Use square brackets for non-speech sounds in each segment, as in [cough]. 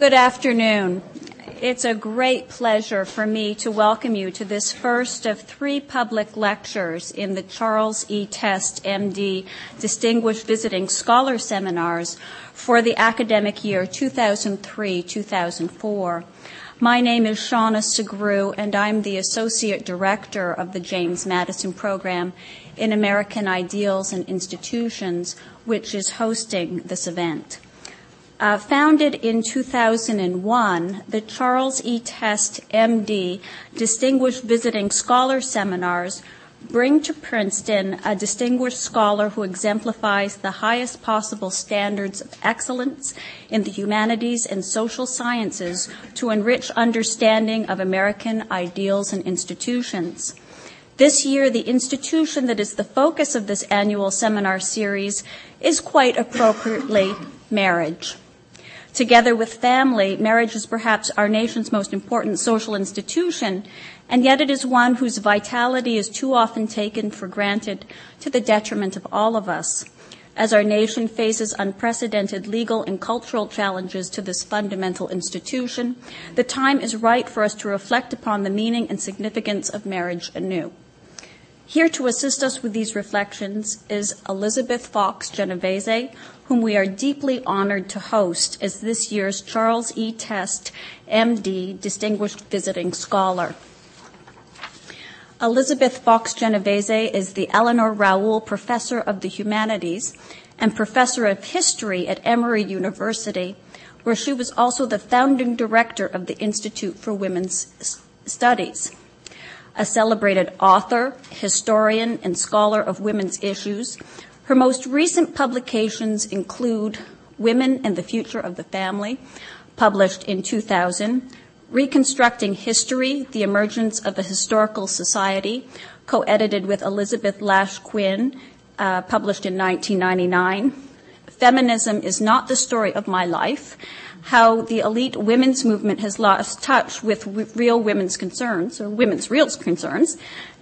Good afternoon. It's a great pleasure for me to welcome you to this first of three public lectures in the Charles E. Test, MD, Distinguished Visiting Scholar Seminars for the academic year 2003-2004. My name is Seana Sugrue, and I'm the Associate Director of the James Madison Program in American Ideals and Institutions, which is hosting this event. Uh, founded in 2001, the Charles E. Test, MD, Distinguished Visiting Scholar Seminars bring to Princeton a distinguished scholar who exemplifies the highest possible standards of excellence in the humanities and social sciences to enrich understanding of American ideals and institutions. This year, the institution that is the focus of this annual seminar series is quite appropriately marriage. Together with family, marriage is perhaps our nation's most important social institution, and yet it is one whose vitality is too often taken for granted to the detriment of all of us. As our nation faces unprecedented legal and cultural challenges to this fundamental institution, the time is right for us to reflect upon the meaning and significance of marriage anew. Here to assist us with these reflections is Elizabeth Fox Genovese, whom we are deeply honored to host as this year's Charles E. Test, MD, Distinguished Visiting Scholar. Elizabeth Fox Genovese is the Eleanor Raoul Professor of the Humanities and Professor of History at Emory University, where she was also the founding director of the Institute for Women's Studies a celebrated author, historian, and scholar of women's issues. Her most recent publications include Women and the Future of the Family, published in 2000, Reconstructing History, The Emergence of a Historical Society, co-edited with Elizabeth Lasch-Quinn, uh, published in 1999. Feminism is not the story of my life, how the elite women's movement has lost touch with real women's concerns, or women's real concerns,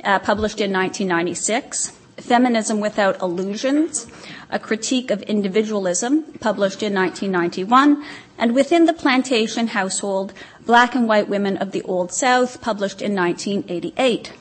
uh, published in 1996. Feminism Without Illusions, a critique of individualism, published in 1991, and Within the Plantation Household, Black and White Women of the Old South, published in 1988.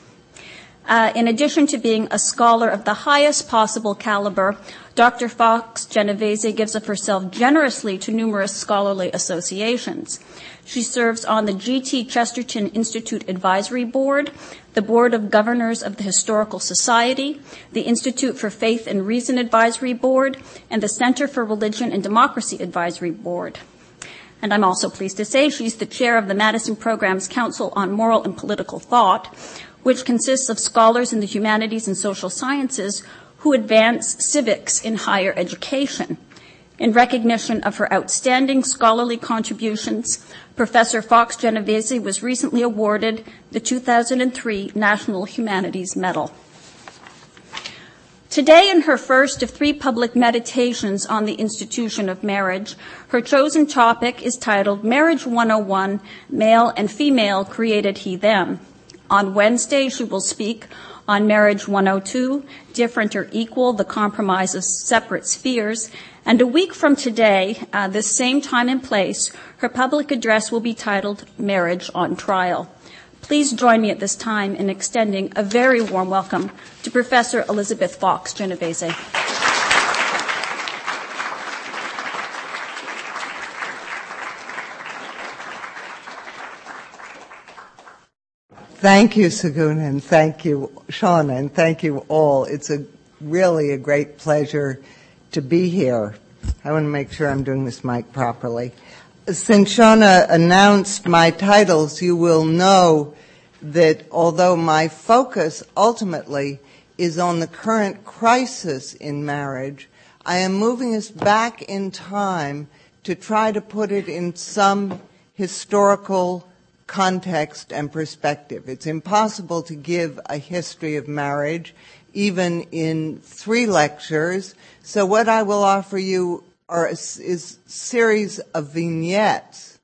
Uh, in addition to being a scholar of the highest possible caliber, Dr. Fox Genovese gives of herself generously to numerous scholarly associations. She serves on the G.K. Chesterton Institute Advisory Board, the Board of Governors of the Historical Society, the Institute for Faith and Reason Advisory Board, and the Center for Religion and Democracy Advisory Board. And I'm also pleased to say she's the chair of the Madison Program's Council on Moral and Political Thought, which consists of scholars in the humanities and social sciences who advance civics in higher education. In recognition of her outstanding scholarly contributions, Professor Fox Genovese was recently awarded the 2003 National Humanities Medal. Today, in her first of three public meditations on the institution of marriage, her chosen topic is titled Marriage 101 Male and Female Created He Them. On Wednesday, she will speak on Marriage 102, Different or Equal, the Compromise of Separate Spheres. And a week from today, uh, this same time and place, her public address will be titled Marriage on Trial. Please join me at this time in extending a very warm welcome to Professor Elizabeth Fox Genovese. Thank you, Sagun, and thank you, Seana, and thank you all. It's a really a great pleasure to be here. I want to make sure I'm doing this mic properly. Since Seana announced my titles, you will know that although my focus ultimately is on the current crisis in marriage, I am moving us back in time to try to put it in some historical context and perspective. It's impossible to give a history of marriage even in three lectures. So what I will offer you are a, is series of vignettes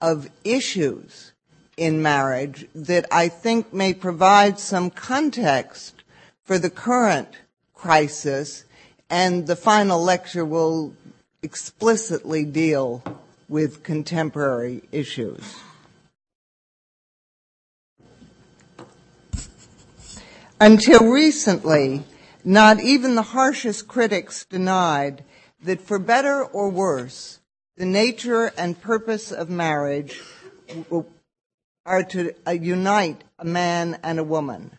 of issues in marriage that I think may provide some context for the current crisis and the final lecture will explicitly deal with contemporary issues. Until recently, not even the harshest critics denied that for better or worse, the nature and purpose of marriage are to uh, unite a man and a woman.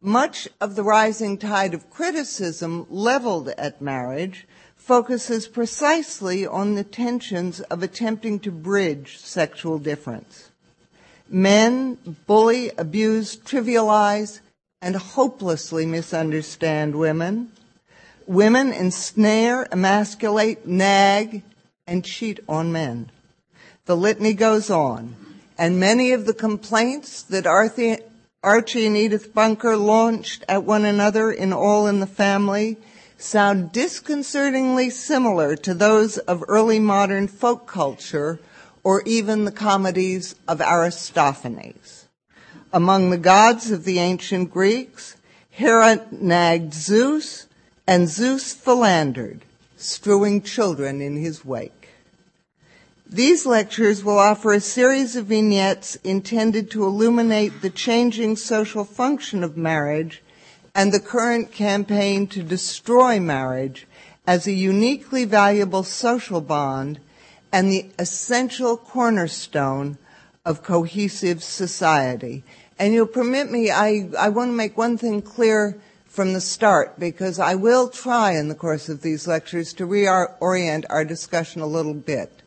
Much of the rising tide of criticism leveled at marriage focuses precisely on the tensions of attempting to bridge sexual difference. Men bully, abuse, trivialize, and hopelessly misunderstand women. Women ensnare, emasculate, nag, and cheat on men. The litany goes on, and many of the complaints that Archie and Edith Bunker launched at one another in All in the Family sound disconcertingly similar to those of early modern folk culture or even the comedies of Aristophanes. Among the gods of the ancient Greeks, Hera nagged Zeus and Zeus philandered, strewing children in his wake. These lectures will offer a series of vignettes intended to illuminate the changing social function of marriage and the current campaign to destroy marriage as a uniquely valuable social bond and the essential cornerstone of cohesive society. And you'll permit me, I, I want to make one thing clear from the start because I will try in the course of these lectures to reorient our discussion a little bit.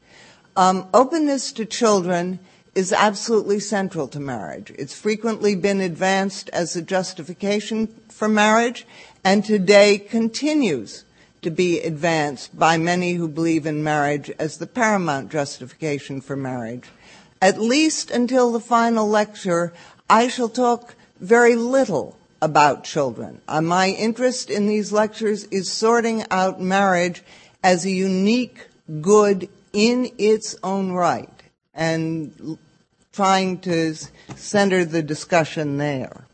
Um, openness to children is absolutely central to marriage. It's frequently been advanced as a justification for marriage and today continues to be advanced by many who believe in marriage as the paramount justification for marriage. At least until the final lecture, I shall talk very little about children. Uh, my interest in these lectures is sorting out marriage as a unique good in its own right and trying to center the discussion there.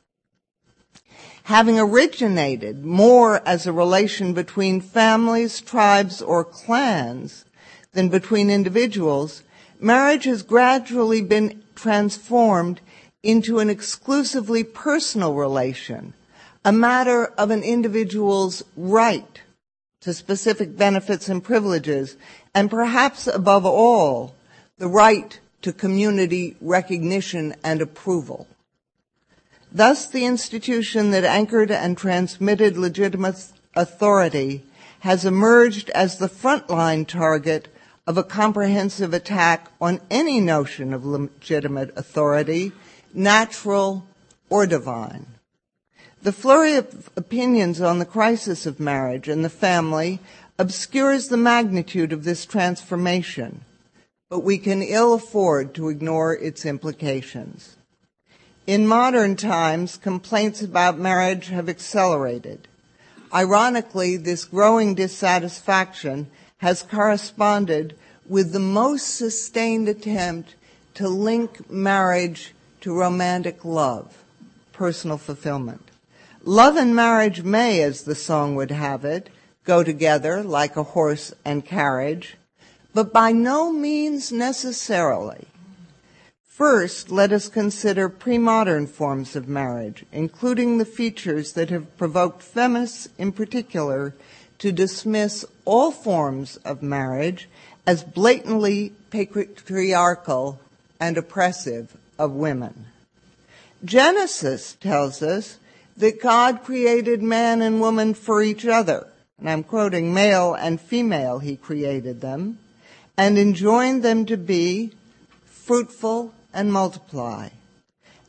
Having originated more as a relation between families, tribes, or clans than between individuals, marriage has gradually been transformed into an exclusively personal relation, a matter of an individual's right to specific benefits and privileges and perhaps above all, the right to community recognition and approval. Thus, the institution that anchored and transmitted legitimate authority has emerged as the frontline target of a comprehensive attack on any notion of legitimate authority, natural or divine. The flurry of opinions on the crisis of marriage and the family obscures the magnitude of this transformation, but we can ill afford to ignore its implications. In modern times, complaints about marriage have accelerated. Ironically, this growing dissatisfaction has corresponded with the most sustained attempt to link marriage to romantic love, personal fulfillment. Love and marriage may, as the song would have it, go together like a horse and carriage, but by no means necessarily. First, let us consider pre-modern forms of marriage, including the features that have provoked feminists in particular to dismiss all forms of marriage as blatantly patriarchal and oppressive of women. Genesis tells us that God created man and woman for each other and I'm quoting, male and female, he created them, and enjoined them to be fruitful and multiply.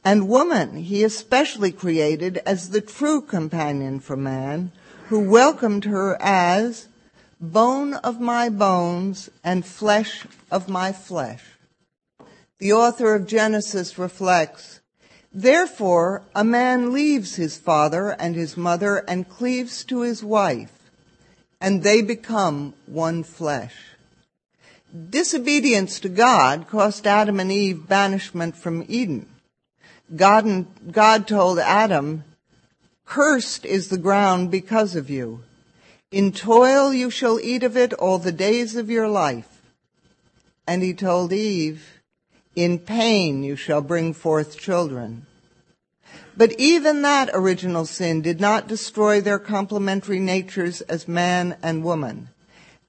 And woman he especially created as the true companion for man, who welcomed her as bone of my bones and flesh of my flesh. The author of Genesis reflects, Therefore a man leaves his father and his mother and cleaves to his wife and they become one flesh. Disobedience to God cost Adam and Eve banishment from Eden. God, and, God told Adam, Cursed is the ground because of you. In toil you shall eat of it all the days of your life. and he told Eve, In pain you shall bring forth children. But even that original sin did not destroy their complementary natures as man and woman,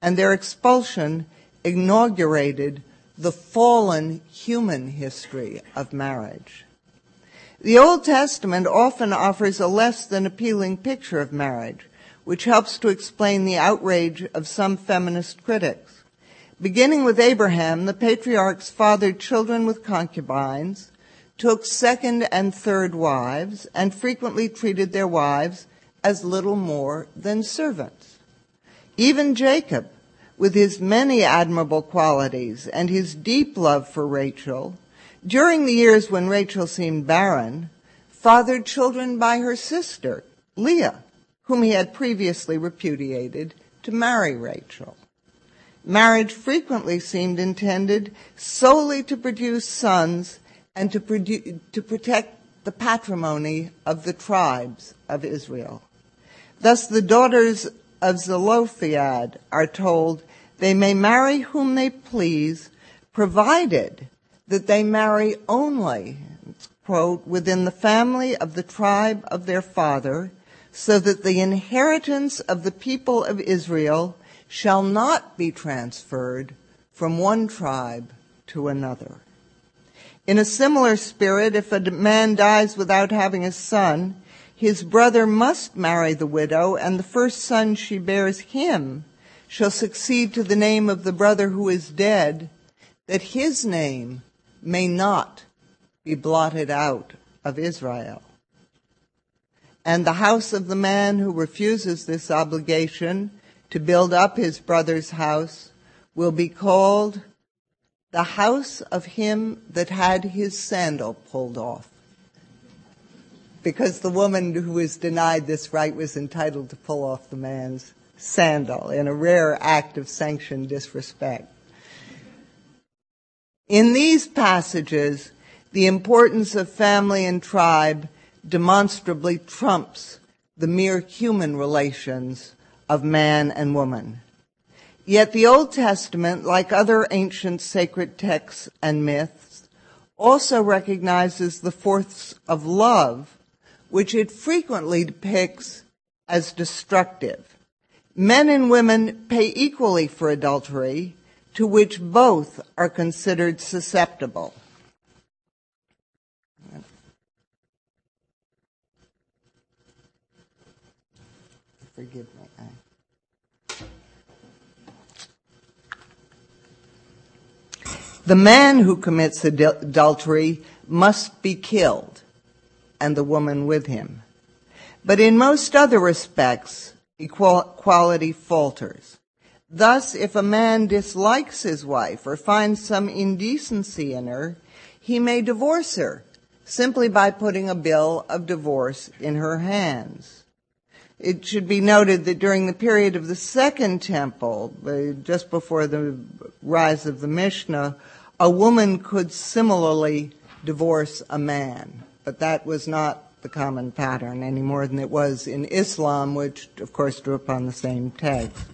and their expulsion inaugurated the fallen human history of marriage. The Old Testament often offers a less than appealing picture of marriage, which helps to explain the outrage of some feminist critics. Beginning with Abraham, the patriarchs fathered children with concubines, took second and third wives, and frequently treated their wives as little more than servants. Even Jacob, with his many admirable qualities and his deep love for Rachel, during the years when Rachel seemed barren, fathered children by her sister, Leah, whom he had previously repudiated to marry Rachel. Marriage frequently seemed intended solely to produce sons and to, produ- to protect the patrimony of the tribes of Israel. Thus, the daughters of Zelophehad are told they may marry whom they please, provided that they marry only, quote, within the family of the tribe of their father, so that the inheritance of the people of Israel shall not be transferred from one tribe to another. In a similar spirit, if a man dies without having a son, his brother must marry the widow, and the first son she bears him shall succeed to the name of the brother who is dead, that his name may not be blotted out of Israel. And the house of the man who refuses this obligation to build up his brother's house will be called the house of him that had his sandal pulled off. Because the woman who was denied this right was entitled to pull off the man's sandal in a rare act of sanctioned disrespect. In these passages, the importance of family and tribe demonstrably trumps the mere human relations of man and woman. Yet the Old Testament, like other ancient sacred texts and myths, also recognizes the force of love, which it frequently depicts as destructive. Men and women pay equally for adultery, to which both are considered susceptible. Forgive me. The man who commits adultery must be killed, and the woman with him. But in most other respects, equality falters. Thus, if a man dislikes his wife or finds some indecency in her, he may divorce her simply by putting a bill of divorce in her hands. It should be noted that during the period of the Second Temple, uh, just before the rise of the Mishnah, a woman could similarly divorce a man, but that was not the common pattern any more than it was in Islam, which of course drew upon the same text.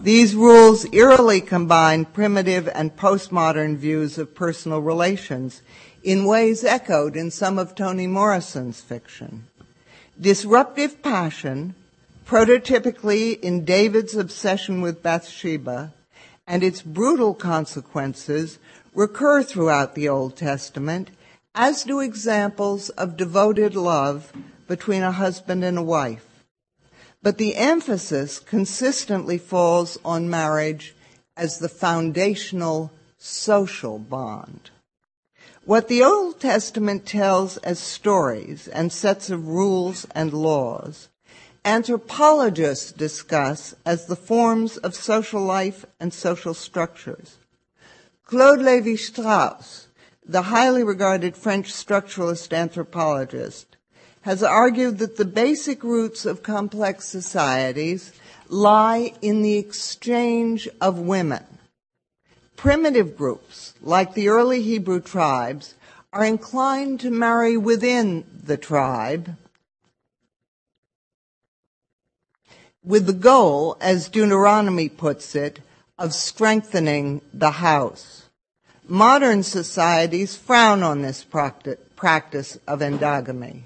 These rules eerily combine primitive and postmodern views of personal relations in ways echoed in some of Toni Morrison's fiction. Disruptive passion, prototypically in David's obsession with Bathsheba, and its brutal consequences recur throughout the Old Testament, as do examples of devoted love between a husband and a wife. But the emphasis consistently falls on marriage as the foundational social bond. What the Old Testament tells as stories and sets of rules and laws, anthropologists discuss as the forms of social life and social structures. Claude Lévi-Strauss, the highly regarded French structuralist anthropologist, has argued that the basic roots of complex societies lie in the exchange of women. Primitive groups, like the early Hebrew tribes, are inclined to marry within the tribe with the goal, as Deuteronomy puts it, of strengthening the house. modern societies frown on this practice of endogamy.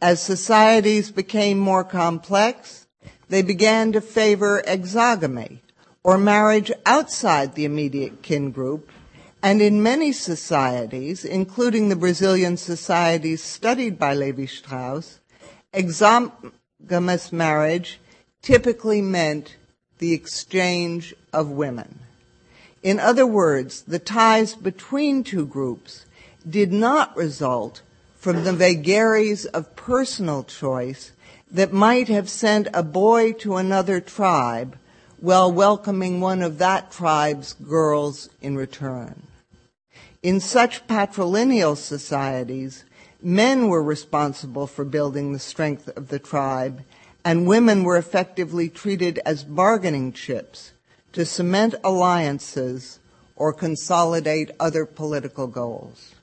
As societies became more complex, they began to favor exogamy, or marriage outside the immediate kin group, and in many societies, including the Brazilian societies studied by Levi Strauss, exogamous marriage typically meant the exchange of women. In other words, the ties between two groups did not result from the vagaries of personal choice that might have sent a boy to another tribe while welcoming one of that tribe's girls in return. In such patrilineal societies, men were responsible for building the strength of the tribe, and women were effectively treated as bargaining chips to cement alliances or consolidate other political goals.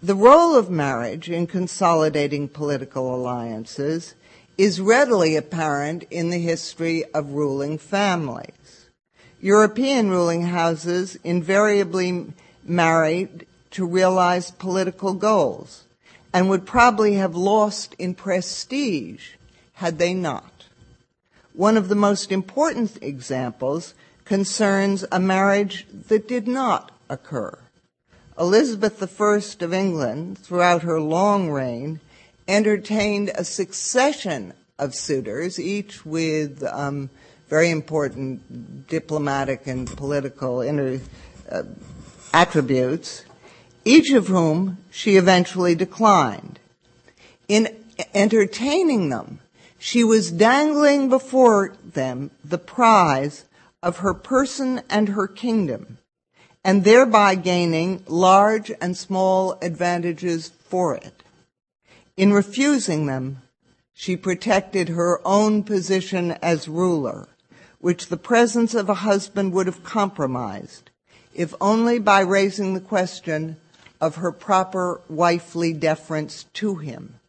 The role of marriage in consolidating political alliances is readily apparent in the history of ruling families. European ruling houses invariably married to realize political goals and would probably have lost in prestige had they not. One of the most important examples concerns a marriage that did not occur. Elizabeth I of England, throughout her long reign, entertained a succession of suitors, each with um, very important diplomatic and political inter, uh, attributes, each of whom she eventually declined. In entertaining them, she was dangling before them the prize of her person and her kingdom and thereby gaining large and small advantages for it. In refusing them, she protected her own position as ruler, which the presence of a husband would have compromised, if only by raising the question of her proper wifely deference to him.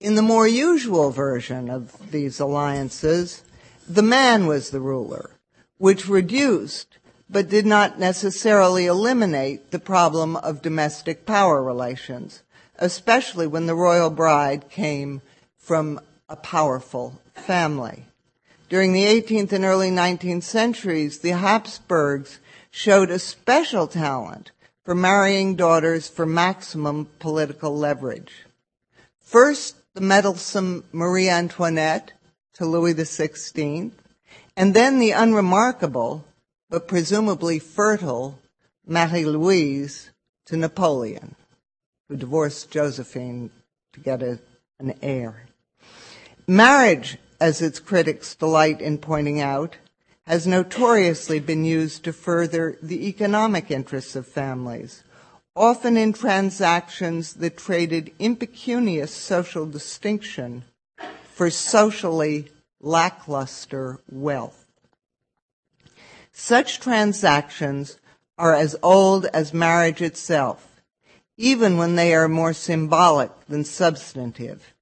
In the more usual version of these alliances, the man was the ruler, which reduced but did not necessarily eliminate the problem of domestic power relations, especially when the royal bride came from a powerful family. During the 18th and early 19th centuries, the Habsburgs showed a special talent for marrying daughters for maximum political leverage. First, the meddlesome Marie Antoinette to Louis XVI, and then the unremarkable but presumably fertile Marie Louise to Napoleon, who divorced Josephine to get a, an heir. Marriage, as its critics delight in pointing out, has notoriously been used to further the economic interests of families, often in transactions that traded impecunious social distinction for socially lackluster wealth. Such transactions are as old as marriage itself, even when they are more symbolic than substantive.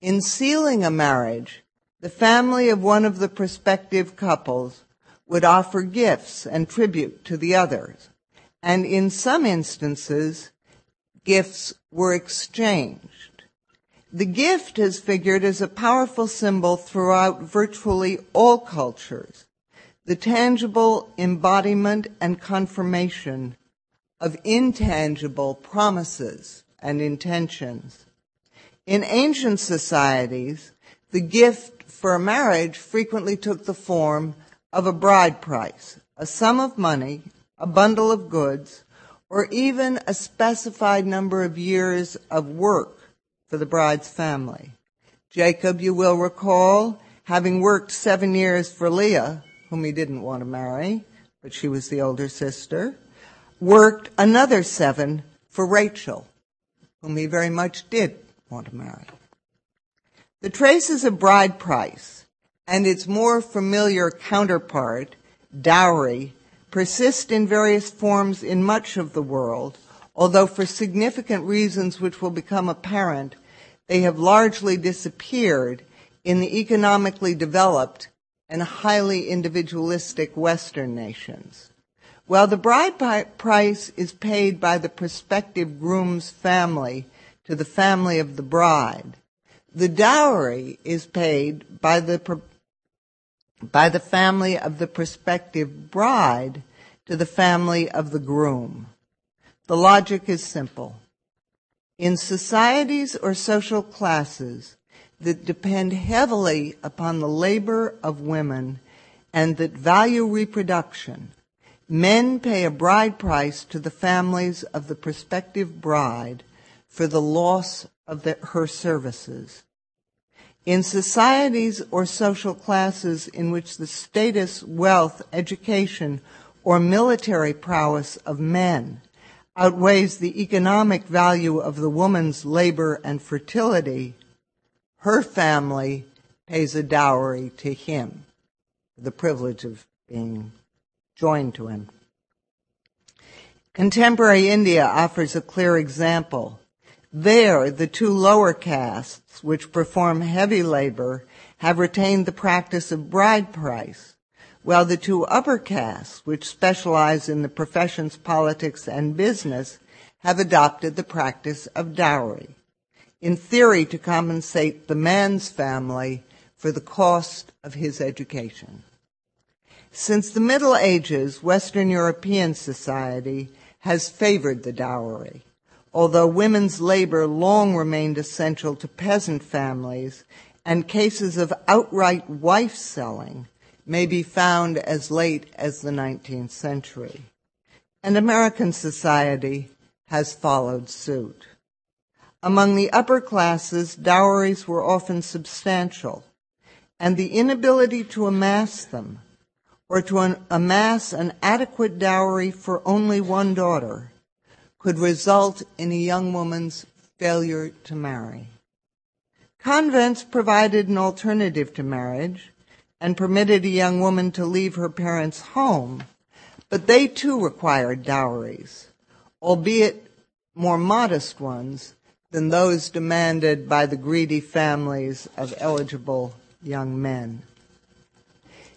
In sealing a marriage, the family of one of the prospective couples would offer gifts and tribute to the others, and in some instances, gifts were exchanged. The gift has figured as a powerful symbol throughout virtually all cultures, the tangible embodiment and confirmation of intangible promises and intentions. In ancient societies, the gift for a marriage frequently took the form of a bride price, a sum of money, a bundle of goods, or even a specified number of years of work for the bride's family. Jacob, you will recall, having worked seven years for Leah, whom he didn't want to marry, but she was the older sister, worked another seven for Rachel, whom he very much did want to marry. The traces of bride price and its more familiar counterpart, dowry, persist in various forms in much of the world, although for significant reasons which will become apparent, they have largely disappeared in the economically developed and highly individualistic Western nations. While the bride price is paid by the prospective groom's family to the family of the bride, the dowry is paid by the, by the family of the prospective bride to the family of the groom. The logic is simple. In societies or social classes that depend heavily upon the labor of women and that value reproduction, men pay a bride price to the families of the prospective bride for the loss of the, her services. In societies or social classes in which the status, wealth, education, or military prowess of men outweighs the economic value of the woman's labor and fertility, her family pays a dowry to him, the privilege of being joined to him. Contemporary India offers a clear example. There, the two lower castes, which perform heavy labor, have retained the practice of bride price, while the two upper castes, which specialize in the professions politics and business, have adopted the practice of dowry, in theory to compensate the man's family for the cost of his education. Since the Middle Ages, Western European society has favored the dowry. Although women's labor long remained essential to peasant families, and cases of outright wife selling may be found as late as the 19th century. And American society has followed suit. Among the upper classes, dowries were often substantial, and the inability to amass them, or to an, amass an adequate dowry for only one daughter, could result in a young woman's failure to marry. Convents provided an alternative to marriage, and permitted a young woman to leave her parents' home, but they too required dowries, albeit more modest ones than those demanded by the greedy families of eligible young men.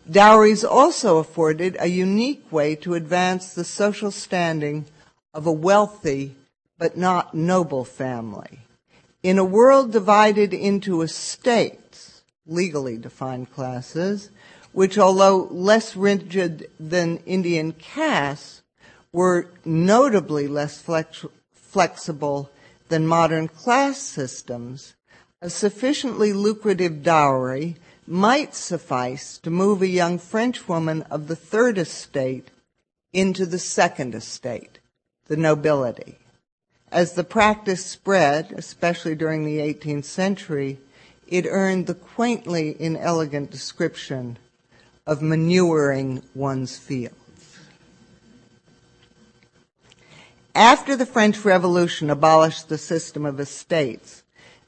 Dowries also afforded a unique way to advance the social standing of a wealthy but not noble family. In a world divided into estates, legally defined classes, which, although less rigid than Indian castes, were notably less flex- flexible than modern class systems, a sufficiently lucrative dowry might suffice to move a young French woman of the third estate into the second estate, the nobility. As the practice spread, especially during the 18th century, it earned the quaintly inelegant description of manuring one's fields. After the French Revolution abolished the system of estates,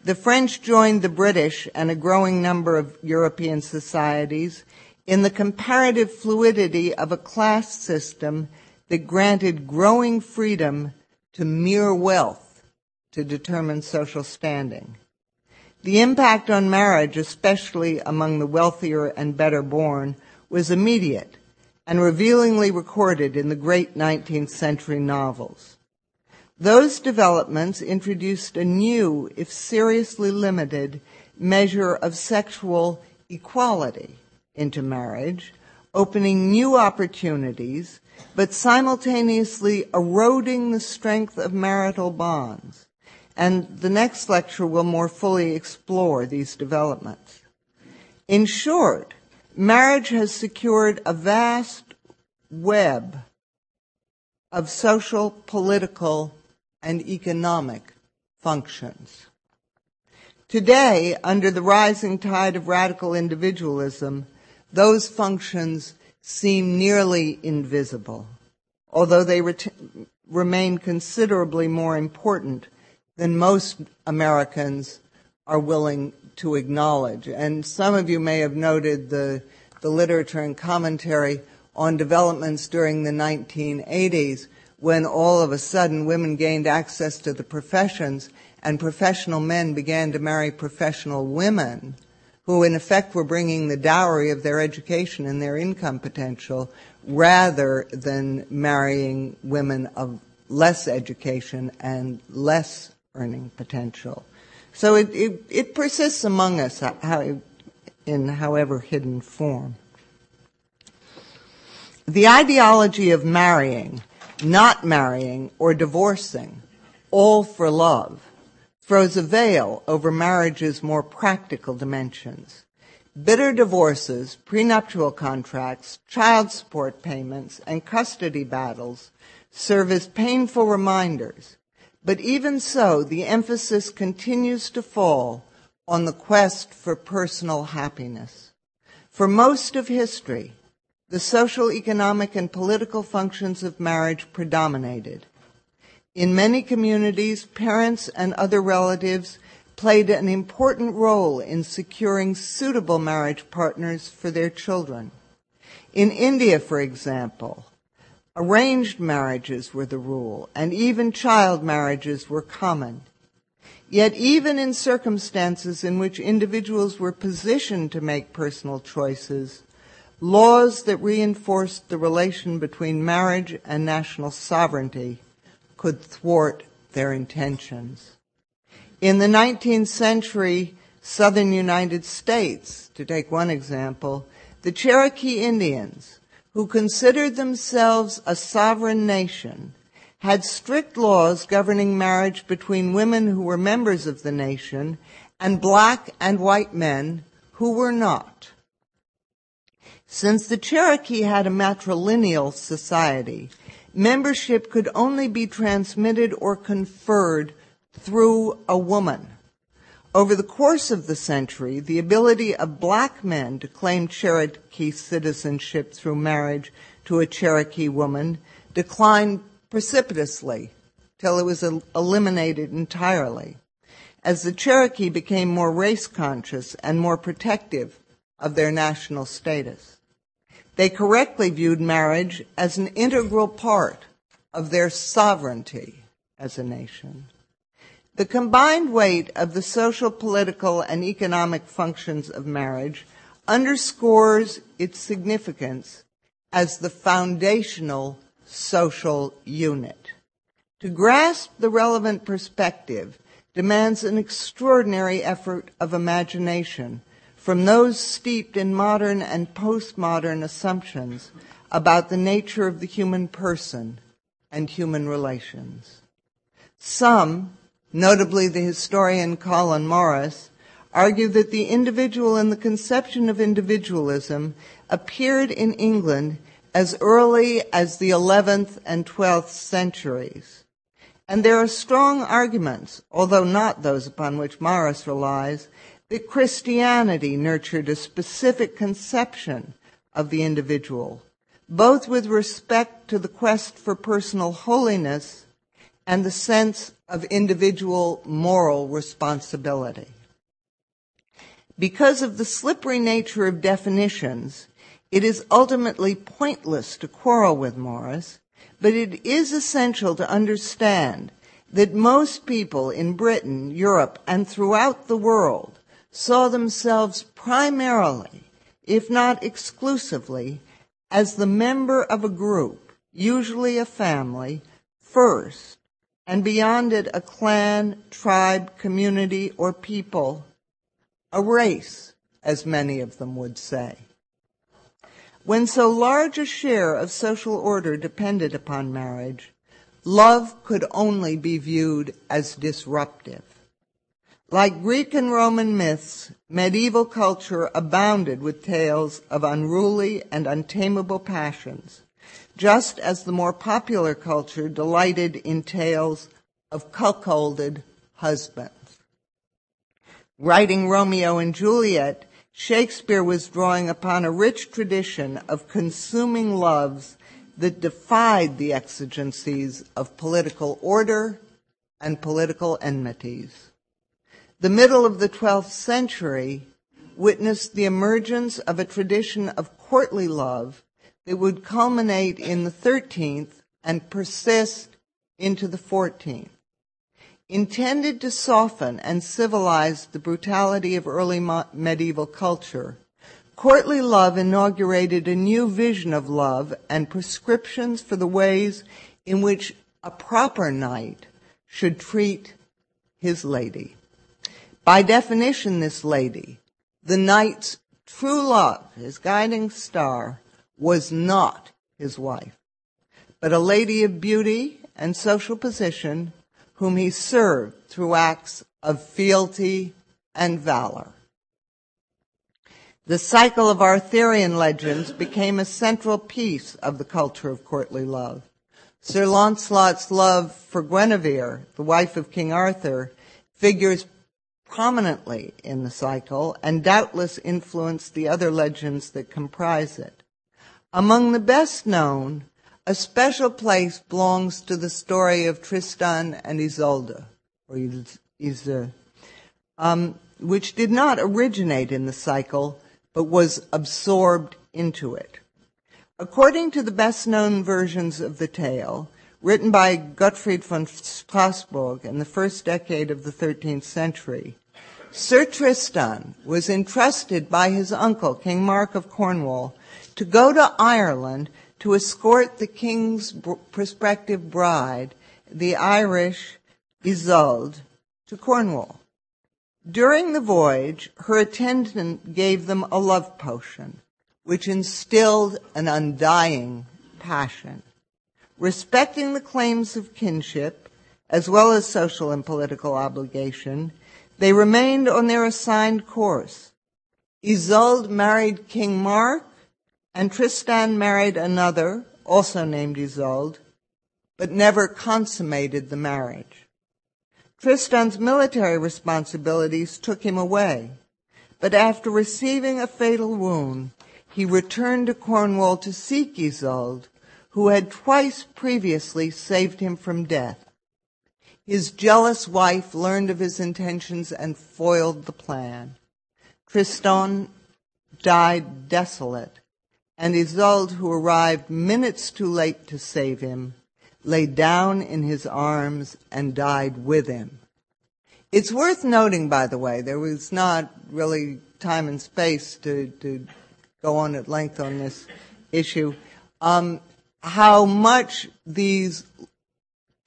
the French joined the British and a growing number of European societies in the comparative fluidity of a class system that granted growing freedom to mere wealth to determine social standing. The impact on marriage, especially among the wealthier and better born, was immediate and revealingly recorded in the great 19th century novels. Those developments introduced a new, if seriously limited, measure of sexual equality into marriage, opening new opportunities, but simultaneously eroding the strength of marital bonds and the next lecture will more fully explore these developments. In short, marriage has secured a vast web of social, political, and economic functions. Today, under the rising tide of radical individualism, those functions seem nearly invisible, although they ret- remain considerably more important than most Americans are willing to acknowledge. And some of you may have noted the, the literature and commentary on developments during the 1980s when all of a sudden women gained access to the professions and professional men began to marry professional women who in effect were bringing the dowry of their education and their income potential rather than marrying women of less education and less earning potential. So it, it, it persists among us uh, how, in however hidden form. The ideology of marrying, not marrying, or divorcing, all for love, throws a veil over marriage's more practical dimensions. Bitter divorces, prenuptial contracts, child support payments, and custody battles serve as painful reminders. But even so, the emphasis continues to fall on the quest for personal happiness. For most of history, the social, economic, and political functions of marriage predominated. In many communities, parents and other relatives played an important role in securing suitable marriage partners for their children. In India, for example, arranged marriages were the rule, and even child marriages were common. Yet even in circumstances in which individuals were positioned to make personal choices, Laws that reinforced the relation between marriage and national sovereignty could thwart their intentions. In the 19th century southern United States, to take one example, the Cherokee Indians, who considered themselves a sovereign nation, had strict laws governing marriage between women who were members of the nation and black and white men who were not. Since the Cherokee had a matrilineal society, membership could only be transmitted or conferred through a woman. Over the course of the century, the ability of black men to claim Cherokee citizenship through marriage to a Cherokee woman declined precipitously till it was eliminated entirely. As the Cherokee became more race conscious and more protective of their national status. They correctly viewed marriage as an integral part of their sovereignty as a nation. The combined weight of the social, political, and economic functions of marriage underscores its significance as the foundational social unit. To grasp the relevant perspective demands an extraordinary effort of imagination from those steeped in modern and postmodern assumptions about the nature of the human person and human relations. Some, notably the historian Colin Morris, argue that the individual and the conception of individualism appeared in England as early as the 11th and 12th centuries. And there are strong arguments, although not those upon which Morris relies, that Christianity nurtured a specific conception of the individual, both with respect to the quest for personal holiness and the sense of individual moral responsibility. Because of the slippery nature of definitions, it is ultimately pointless to quarrel with Morris, but it is essential to understand that most people in Britain, Europe, and throughout the world saw themselves primarily, if not exclusively, as the member of a group, usually a family, first, and beyond it a clan, tribe, community, or people, a race, as many of them would say. When so large a share of social order depended upon marriage, love could only be viewed as disruptive. Like Greek and Roman myths, medieval culture abounded with tales of unruly and untamable passions, just as the more popular culture delighted in tales of cuckolded husbands. Writing Romeo and Juliet, Shakespeare was drawing upon a rich tradition of consuming loves that defied the exigencies of political order and political enmities. The middle of the 12th century witnessed the emergence of a tradition of courtly love that would culminate in the 13th and persist into the 14th. Intended to soften and civilize the brutality of early medieval culture, Courtly Love inaugurated a new vision of love and prescriptions for the ways in which a proper knight should treat his lady. By definition, this lady, the knight's true love, his guiding star, was not his wife, but a lady of beauty and social position whom he served through acts of fealty and valor. The cycle of Arthurian legends became a central piece of the culture of courtly love. Sir Launcelot's love for Guinevere, the wife of King Arthur, figures prominently in the cycle and doubtless influenced the other legends that comprise it. Among the best known, a special place belongs to the story of Tristan and Isolde, or Isolde, um, which did not originate in the cycle, but was absorbed into it. According to the best known versions of the tale, written by Gottfried von Strassburg in the first decade of the 13th century, Sir Tristan was entrusted by his uncle, King Mark of Cornwall, to go to Ireland to escort the king's prospective bride, the Irish Isolde, to Cornwall. During the voyage, her attendant gave them a love potion, which instilled an undying passion. Respecting the claims of kinship, as well as social and political obligation, they remained on their assigned course. Isolde married King Mark, and Tristan married another, also named Isolde, but never consummated the marriage. Tristan's military responsibilities took him away, but after receiving a fatal wound, he returned to Cornwall to seek Isolde, who had twice previously saved him from death. His jealous wife learned of his intentions and foiled the plan. Tristan died desolate, and Isolde, who arrived minutes too late to save him, lay down in his arms and died with him. It's worth noting, by the way, there was not really time and space to, to go on at length on this issue, um, how much these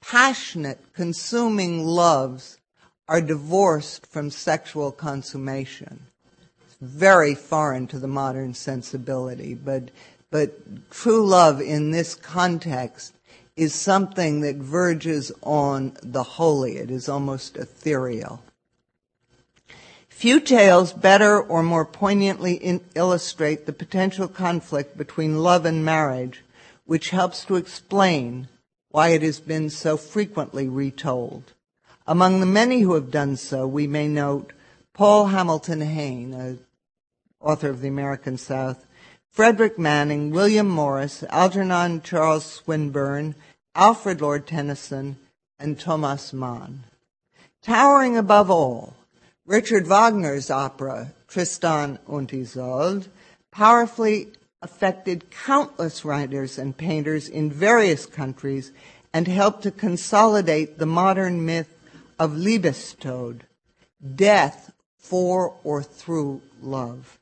passionate, consuming loves are divorced from sexual consummation. Very foreign to the modern sensibility, but, but true love in this context is something that verges on the holy. It is almost ethereal. Few tales better or more poignantly illustrate the potential conflict between love and marriage, which helps to explain why it has been so frequently retold. Among the many who have done so, we may note Paul Hamilton Hayne, author of The American South, Frederick Manning, William Morris, Algernon Charles Swinburne, Alfred Lord Tennyson, and Thomas Mann. Towering above all, Richard Wagner's opera, Tristan und Isolde, powerfully affected countless writers and painters in various countries and helped to consolidate the modern myth of Liebestod, death for or through love.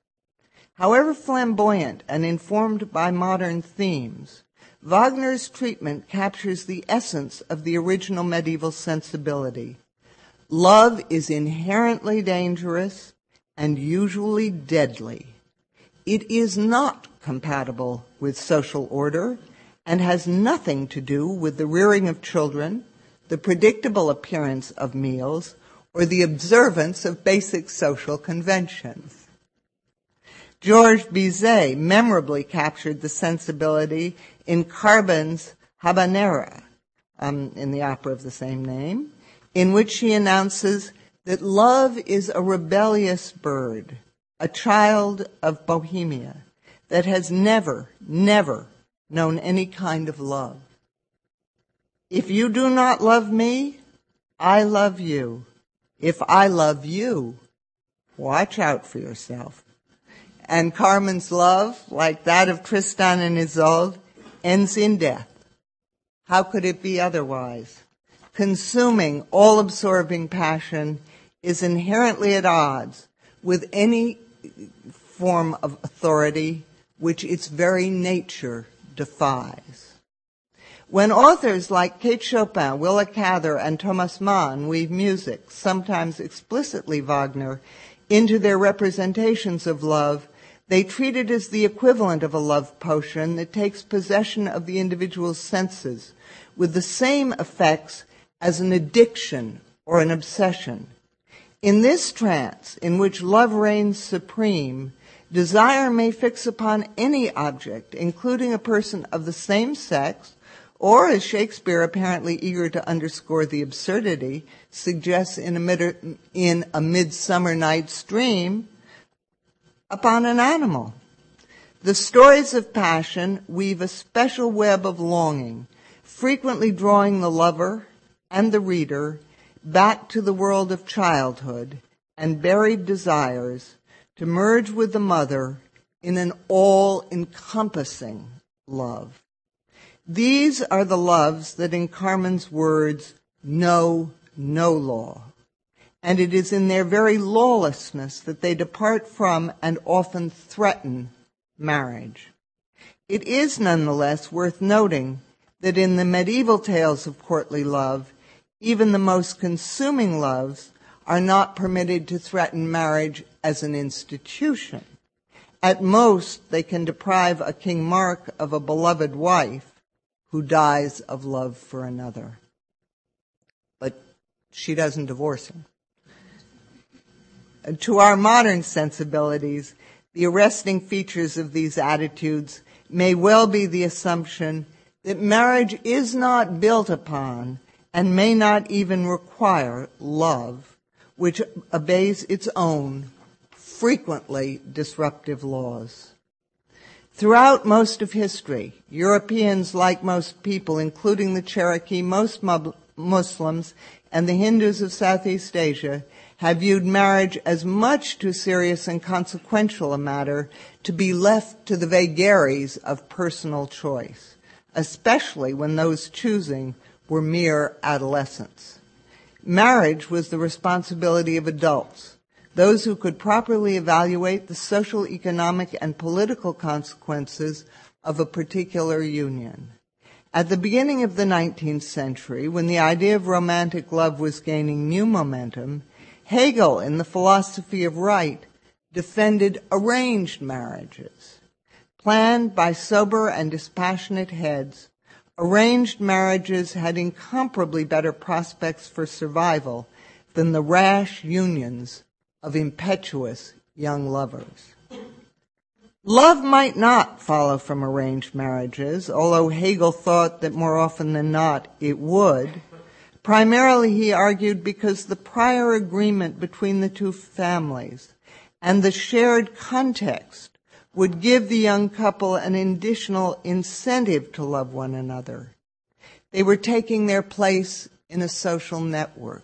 However flamboyant and informed by modern themes, Wagner's treatment captures the essence of the original medieval sensibility. Love is inherently dangerous and usually deadly. It is not compatible with social order and has nothing to do with the rearing of children, the predictable appearance of meals, or the observance of basic social conventions. Georges Bizet memorably captured the sensibility in Carmen's Habanera, um, in the opera of the same name, in which she announces that love is a rebellious bird, a child of Bohemia, that has never, never known any kind of love. If you do not love me, I love you. If I love you, watch out for yourself and Carmen's love, like that of Tristan and Isolde, ends in death. How could it be otherwise? Consuming, all absorbing passion is inherently at odds with any form of authority which its very nature defies. When authors like Kate Chopin, Willa Cather, and Thomas Mann weave music, sometimes explicitly Wagner, into their representations of love, they treat it as the equivalent of a love potion that takes possession of the individual's senses with the same effects as an addiction or an obsession. In this trance, in which love reigns supreme, desire may fix upon any object, including a person of the same sex, or as Shakespeare, apparently eager to underscore the absurdity, suggests in a, mid- in a Midsummer Night's Dream, upon an animal. The stories of passion weave a special web of longing, frequently drawing the lover and the reader back to the world of childhood and buried desires to merge with the mother in an all-encompassing love. These are the loves that in Carmen's words know no law. And it is in their very lawlessness that they depart from and often threaten marriage. It is nonetheless worth noting that in the medieval tales of courtly love, even the most consuming loves are not permitted to threaten marriage as an institution. At most, they can deprive a King Mark of a beloved wife who dies of love for another. But she doesn't divorce him. To our modern sensibilities, the arresting features of these attitudes may well be the assumption that marriage is not built upon and may not even require love, which obeys its own, frequently disruptive laws. Throughout most of history, Europeans, like most people, including the Cherokee, most Muslims, and the Hindus of Southeast Asia, have viewed marriage as much too serious and consequential a matter to be left to the vagaries of personal choice, especially when those choosing were mere adolescents. Marriage was the responsibility of adults, those who could properly evaluate the social, economic, and political consequences of a particular union. At the beginning of the 19th century, when the idea of romantic love was gaining new momentum, Hegel, in the philosophy of right, defended arranged marriages, planned by sober and dispassionate heads arranged marriages had incomparably better prospects for survival than the rash unions of impetuous young lovers. Love might not follow from arranged marriages, although Hegel thought that more often than not it would. Primarily, he argued, because the prior agreement between the two families and the shared context would give the young couple an additional incentive to love one another. They were taking their place in a social network.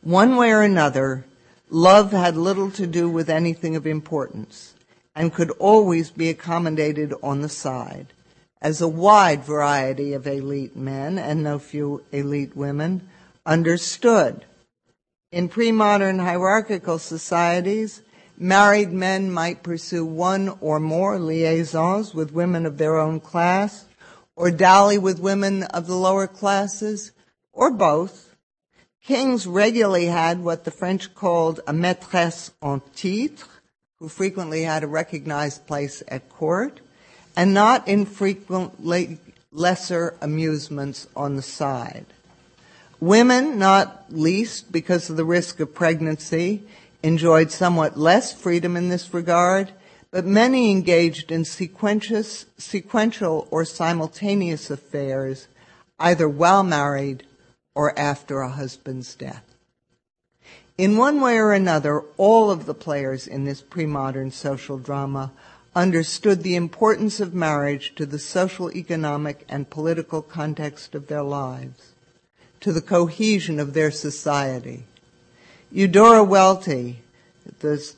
One way or another, love had little to do with anything of importance and could always be accommodated on the side, as a wide variety of elite men and no few elite women understood. In pre-modern hierarchical societies, Married men might pursue one or more liaisons with women of their own class, or dally with women of the lower classes, or both. Kings regularly had what the French called a maîtresse en titre, who frequently had a recognized place at court, and not infrequently lesser amusements on the side. Women, not least because of the risk of pregnancy, enjoyed somewhat less freedom in this regard, but many engaged in sequential or simultaneous affairs, either while married or after a husband's death. In one way or another, all of the players in this pre-modern social drama understood the importance of marriage to the social, economic, and political context of their lives, to the cohesion of their society. Eudora Welty, the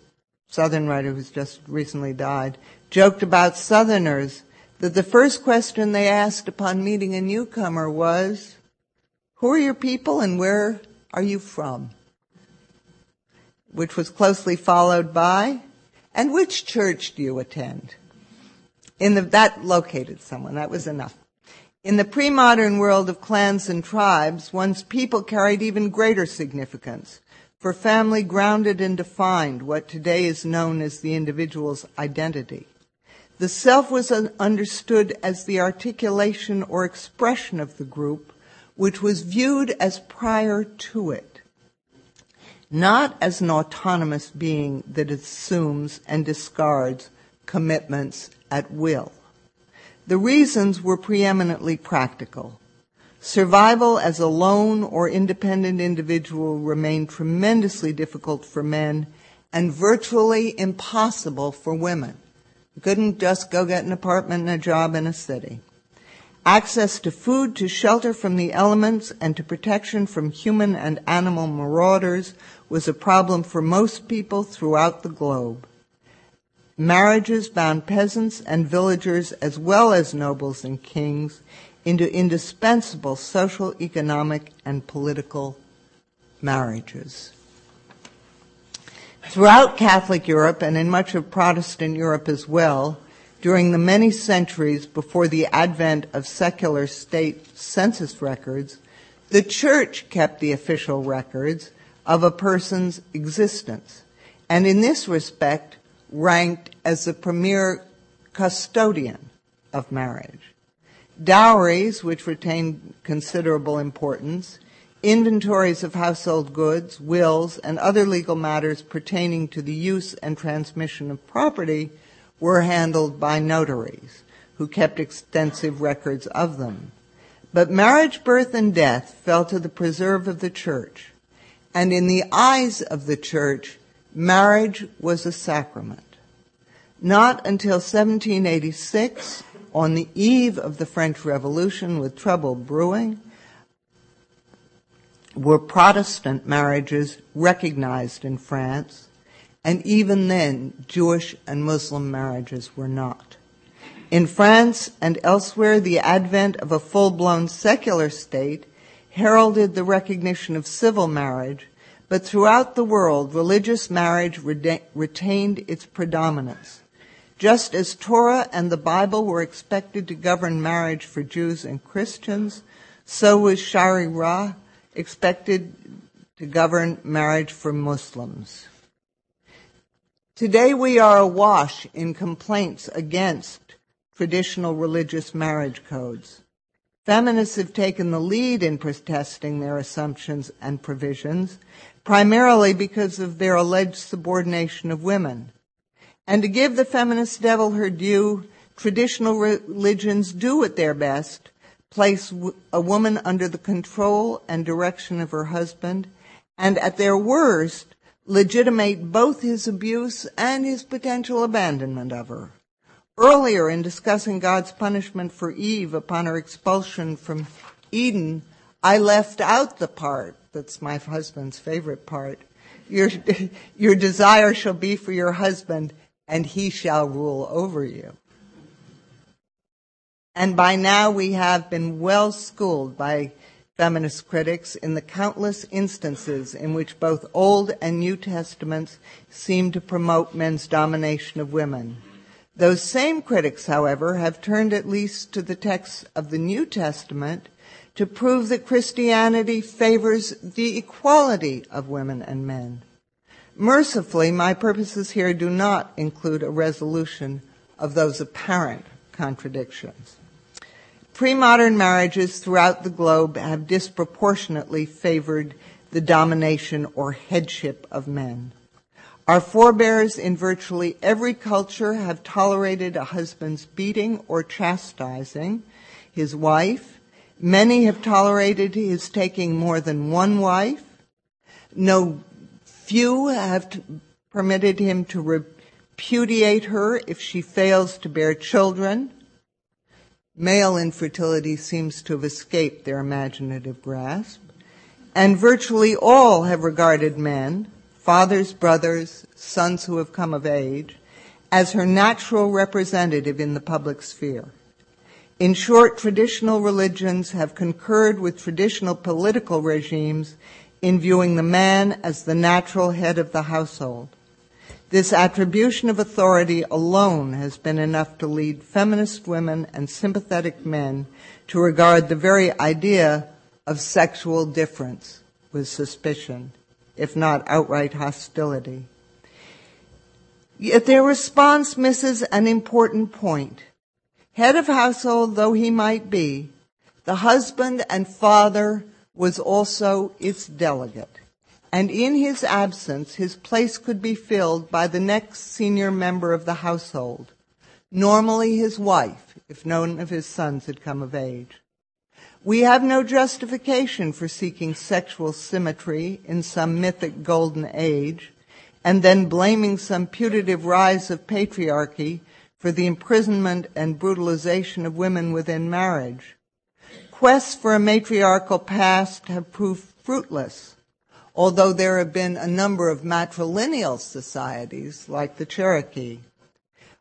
Southern writer who's just recently died, joked about Southerners that the first question they asked upon meeting a newcomer was, Who are your people and where are you from? Which was closely followed by, And which church do you attend? In the, that located someone. That was enough. In the pre-modern world of clans and tribes, one's people carried even greater significance. For family grounded and defined what today is known as the individual's identity. The self was understood as the articulation or expression of the group, which was viewed as prior to it, not as an autonomous being that assumes and discards commitments at will. The reasons were preeminently practical. Survival as a lone or independent individual remained tremendously difficult for men and virtually impossible for women. You couldn't just go get an apartment and a job in a city. Access to food, to shelter from the elements, and to protection from human and animal marauders was a problem for most people throughout the globe. Marriages bound peasants and villagers as well as nobles and kings into indispensable social, economic, and political marriages. Throughout Catholic Europe and in much of Protestant Europe as well, during the many centuries before the advent of secular state census records, the church kept the official records of a person's existence, and in this respect ranked as the premier custodian of marriage. Dowries, which retained considerable importance, inventories of household goods, wills, and other legal matters pertaining to the use and transmission of property were handled by notaries, who kept extensive records of them. But marriage, birth, and death fell to the preserve of the church, and in the eyes of the church, marriage was a sacrament. Not until 1786, on the eve of the French Revolution with trouble brewing, were Protestant marriages recognized in France, and even then, Jewish and Muslim marriages were not. In France and elsewhere, the advent of a full-blown secular state heralded the recognition of civil marriage, but throughout the world, religious marriage retained its predominance. Just as Torah and the Bible were expected to govern marriage for Jews and Christians, so was Sharia expected to govern marriage for Muslims. Today we are awash in complaints against traditional religious marriage codes. Feminists have taken the lead in protesting their assumptions and provisions, primarily because of their alleged subordination of women. And to give the feminist devil her due, traditional religions do at their best place a woman under the control and direction of her husband, and at their worst, legitimate both his abuse and his potential abandonment of her. Earlier, in discussing God's punishment for Eve upon her expulsion from Eden, I left out the part that's my husband's favorite part. Your, [laughs] your desire shall be for your husband, and he shall rule over you. And by now we have been well schooled by feminist critics in the countless instances in which both Old and New Testaments seem to promote men's domination of women. Those same critics, however, have turned at least to the texts of the New Testament to prove that Christianity favors the equality of women and men. Mercifully, my purposes here do not include a resolution of those apparent contradictions. Pre-modern marriages throughout the globe have disproportionately favored the domination or headship of men. Our forebears in virtually every culture have tolerated a husband's beating or chastising his wife. Many have tolerated his taking more than one wife. No few have t- permitted him to repudiate her if she fails to bear children Male infertility seems to have escaped their imaginative grasp. And virtually all have regarded men, fathers, brothers, sons who have come of age, as her natural representative in the public sphere. In short, traditional religions have concurred with traditional political regimes in viewing the man as the natural head of the household. This attribution of authority alone has been enough to lead feminist women and sympathetic men to regard the very idea of sexual difference with suspicion, if not outright hostility. Yet their response misses an important point. Head of household though he might be, the husband and father was also its delegate. And in his absence, his place could be filled by the next senior member of the household, normally his wife, if none of his sons had come of age. We have no justification for seeking sexual symmetry in some mythic golden age and then blaming some putative rise of patriarchy for the imprisonment and brutalization of women within marriage. Quests for a matriarchal past have proved fruitless, although there have been a number of matrilineal societies like the Cherokee.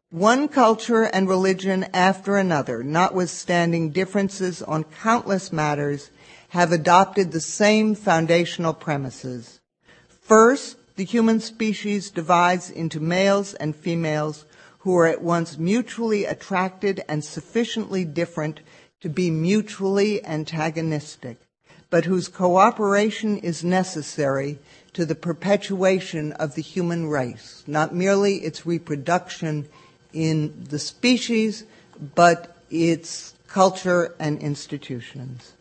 One culture and religion after another, notwithstanding differences on countless matters, have adopted the same foundational premises. First, the human species divides into males and females who are at once mutually attracted and sufficiently different to be mutually antagonistic, but whose cooperation is necessary to the perpetuation of the human race, not merely its reproduction in the species, but its culture and institutions.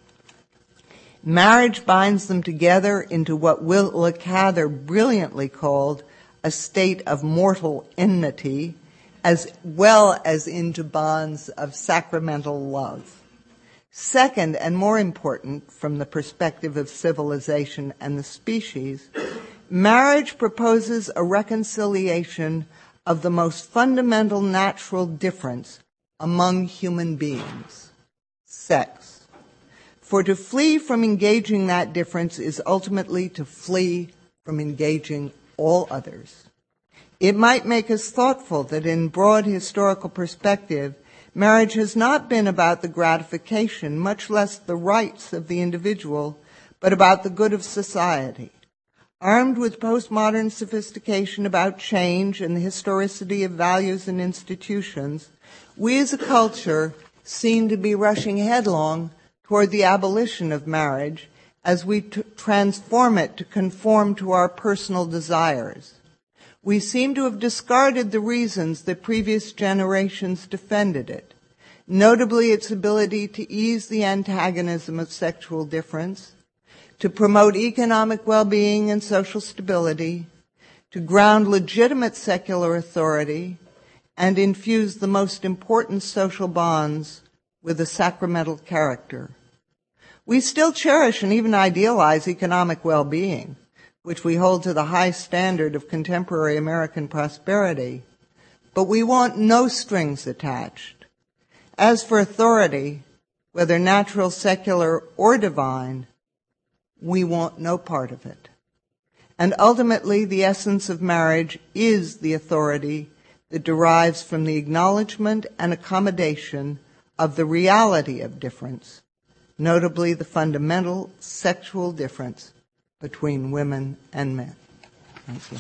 Marriage binds them together into what Willa Cather brilliantly called a state of mortal enmity, as well as into bonds of sacramental love. Second, and more important from the perspective of civilization and the species, marriage proposes a reconciliation of the most fundamental natural difference among human beings sex. For to flee from engaging that difference is ultimately to flee from engaging all others. It might make us thoughtful that in broad historical perspective, marriage has not been about the gratification, much less the rights of the individual, but about the good of society. Armed with postmodern sophistication about change and the historicity of values and institutions, we as a culture seem to be rushing headlong toward the abolition of marriage as we t- transform it to conform to our personal desires. We seem to have discarded the reasons that previous generations defended it, notably its ability to ease the antagonism of sexual difference, to promote economic well-being and social stability, to ground legitimate secular authority, and infuse the most important social bonds with a sacramental character. We still cherish and even idealize economic well-being, which we hold to the high standard of contemporary American prosperity, but we want no strings attached. As for authority, whether natural, secular, or divine, we want no part of it. And ultimately, the essence of marriage is the authority that derives from the acknowledgement and accommodation of the reality of difference notably the fundamental sexual difference between women and men. Thank you.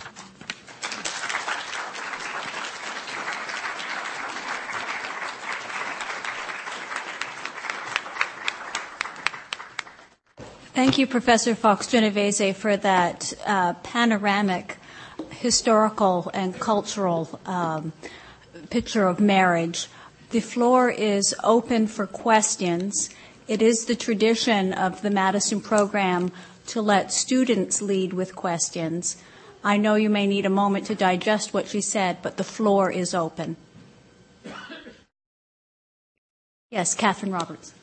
Thank you, Professor Fox Genovese, for that uh, panoramic historical and cultural um, picture of marriage. The floor is open for questions. It is the tradition of the Madison program to let students lead with questions. I know you may need a moment to digest what she said, but the floor is open. Yes, Catherine Roberts.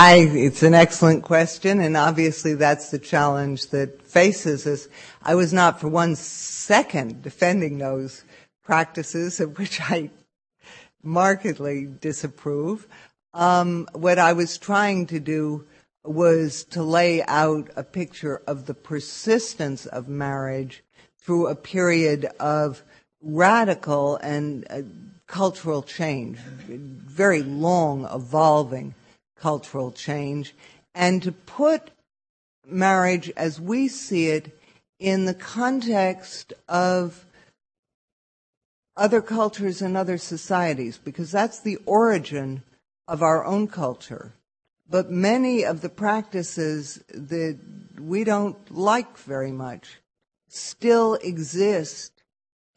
It's an excellent question, and obviously that's the challenge that faces us. I was not for one second defending those practices of which I markedly disapprove. Um, what I was trying to do was to lay out a picture of the persistence of marriage through a period of radical and uh, cultural change, very long evolving cultural change, and to put marriage as we see it in the context of other cultures and other societies, because that's the origin of our own culture. But many of the practices that we don't like very much still exist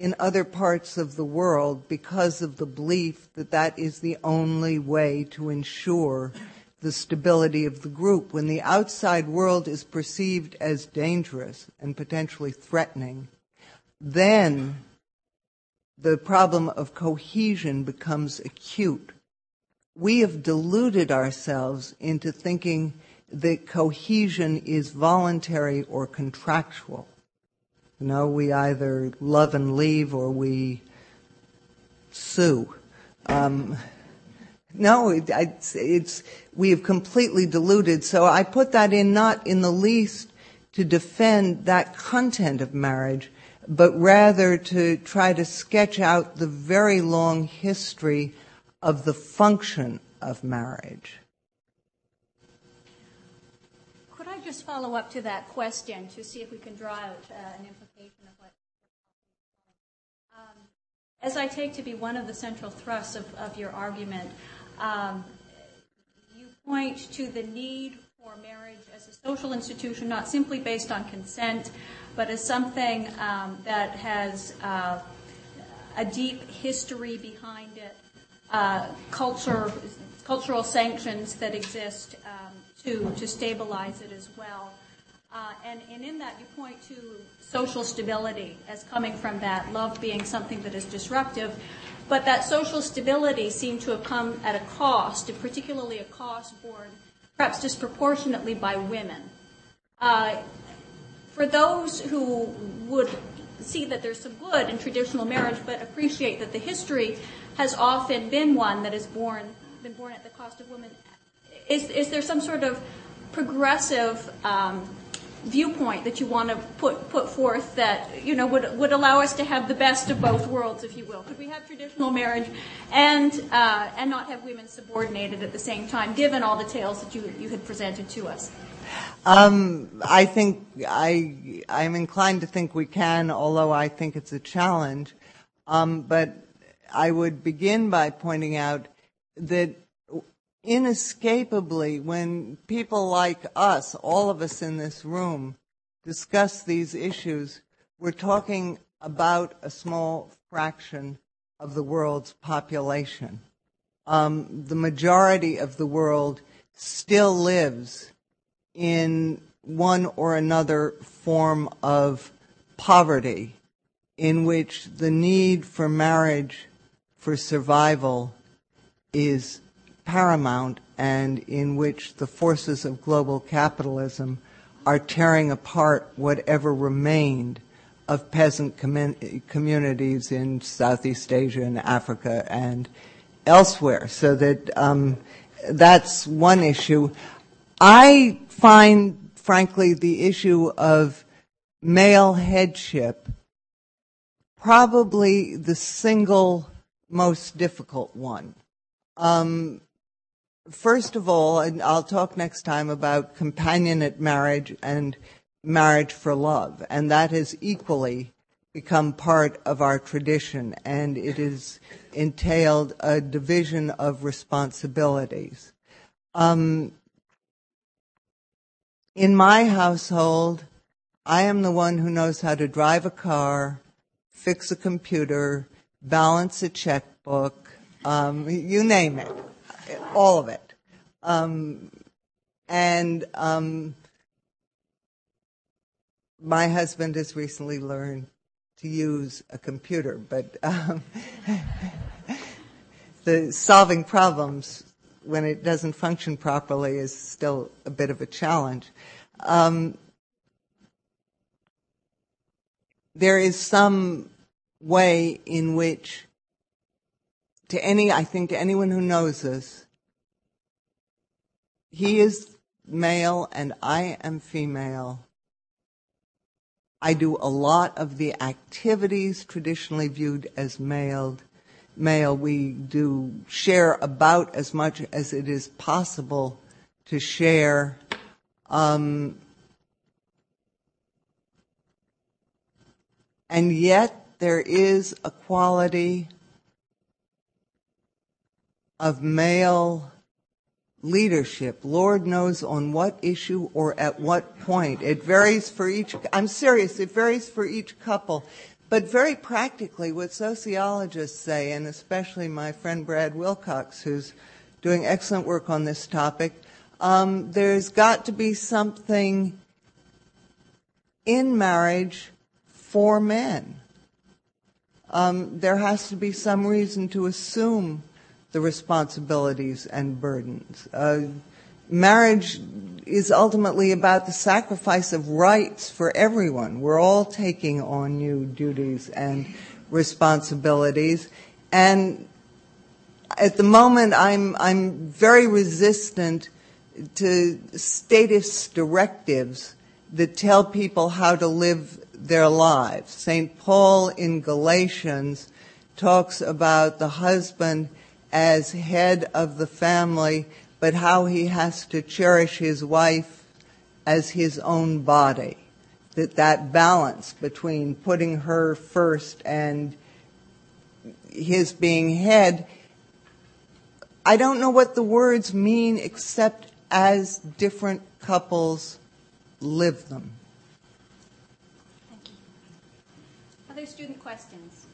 in other parts of the world because of the belief that that is the only way to ensure the stability of the group. When the outside world is perceived as dangerous and potentially threatening, then the problem of cohesion becomes acute. We have deluded ourselves into thinking that cohesion is voluntary or contractual. You know, we either love and leave or we sue. Um, no, it, it's, it's, we have completely diluted. So I put that in not in the least to defend that content of marriage, but rather to try to sketch out the very long history of the function of marriage. Could I just follow up to that question to see if we can draw out uh, an implication of what um, as I take to be one of the central thrusts of, of your argument, um, you point to the need for marriage as a social institution, not simply based on consent, but as something um, that has uh, a deep history behind it, uh, culture, cultural sanctions that exist um, to, to stabilize it as well. Uh, and, in that, you point to social stability as coming from that, love being something that is disruptive. But that social stability seemed to have come at a cost, particularly a cost borne perhaps disproportionately by women. Uh, for those who would see that there's some good in traditional marriage, but appreciate that the history has often been one that born, been born at the cost of women, is, is there some sort of progressive um, viewpoint that you want to put put forth that you know would would allow us to have the best of both worlds, if you will? Could we have traditional marriage and uh, and not have women subordinated at the same time, given all the tales that you had presented to us? Um, I think I I'm inclined to think we can, although I think it's a challenge. Um, but I would begin by pointing out that inescapably, when people like us, all of us in this room, discuss these issues, we're talking about a small fraction of the world's population. Um, the majority of the world still lives in one or another form of poverty in which the need for marriage for survival is paramount and in which the forces of global capitalism are tearing apart whatever remained of peasant com- communities in Southeast Asia and Africa and elsewhere. So that um, that's one issue. I find, frankly, the issue of male headship probably the single most difficult one. Um, first of all, and I'll talk next time about companionate marriage and marriage for love, and that has equally become part of our tradition, and it has entailed a division of responsibilities. Um, in my household, I am the one who knows how to drive a car, fix a computer, balance a checkbook, um, you name it all of it. Um, and um, my husband has recently learned to use a computer, but um, [laughs] the solving problems when it doesn't function properly is still a bit of a challenge. Um, there is some way in which to any, I think anyone who knows us, he is male and I am female. I do a lot of the activities traditionally viewed as male. Male, we do share about as much as it is possible to share. Um, and yet there is a quality of male leadership. Lord knows on what issue or at what point. It varies for each, I'm serious, it varies for each couple. But very practically, what sociologists say, and especially my friend Brad Wilcox, who's doing excellent work on this topic, um, there's got to be something in marriage for men. Um, there has to be some reason to assume the responsibilities and burdens. Uh, marriage is ultimately about the sacrifice of rights for everyone. We're all taking on new duties and responsibilities. And at the moment, I'm, I'm very resistant to status directives that tell people how to live their lives. St. Paul in Galatians talks about the husband as head of the family, but how he has to cherish his wife as his own body. That that balance between putting her first and his being head, I don't know what the words mean except as different couples live them. Thank you. Other student questions?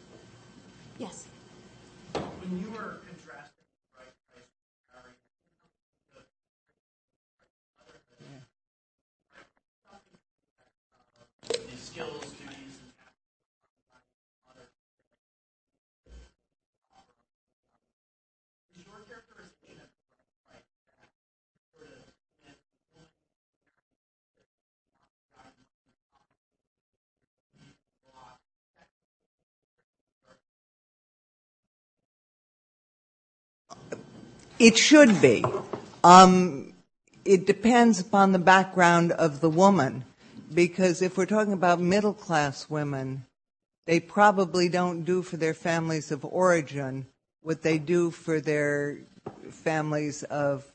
Yes. When you were skills, duties, and Is your characterization of right that sort of It should be. Um, it depends upon the background of the woman because if we're talking about middle class women, they probably don't do for their families of origin what they do for their families of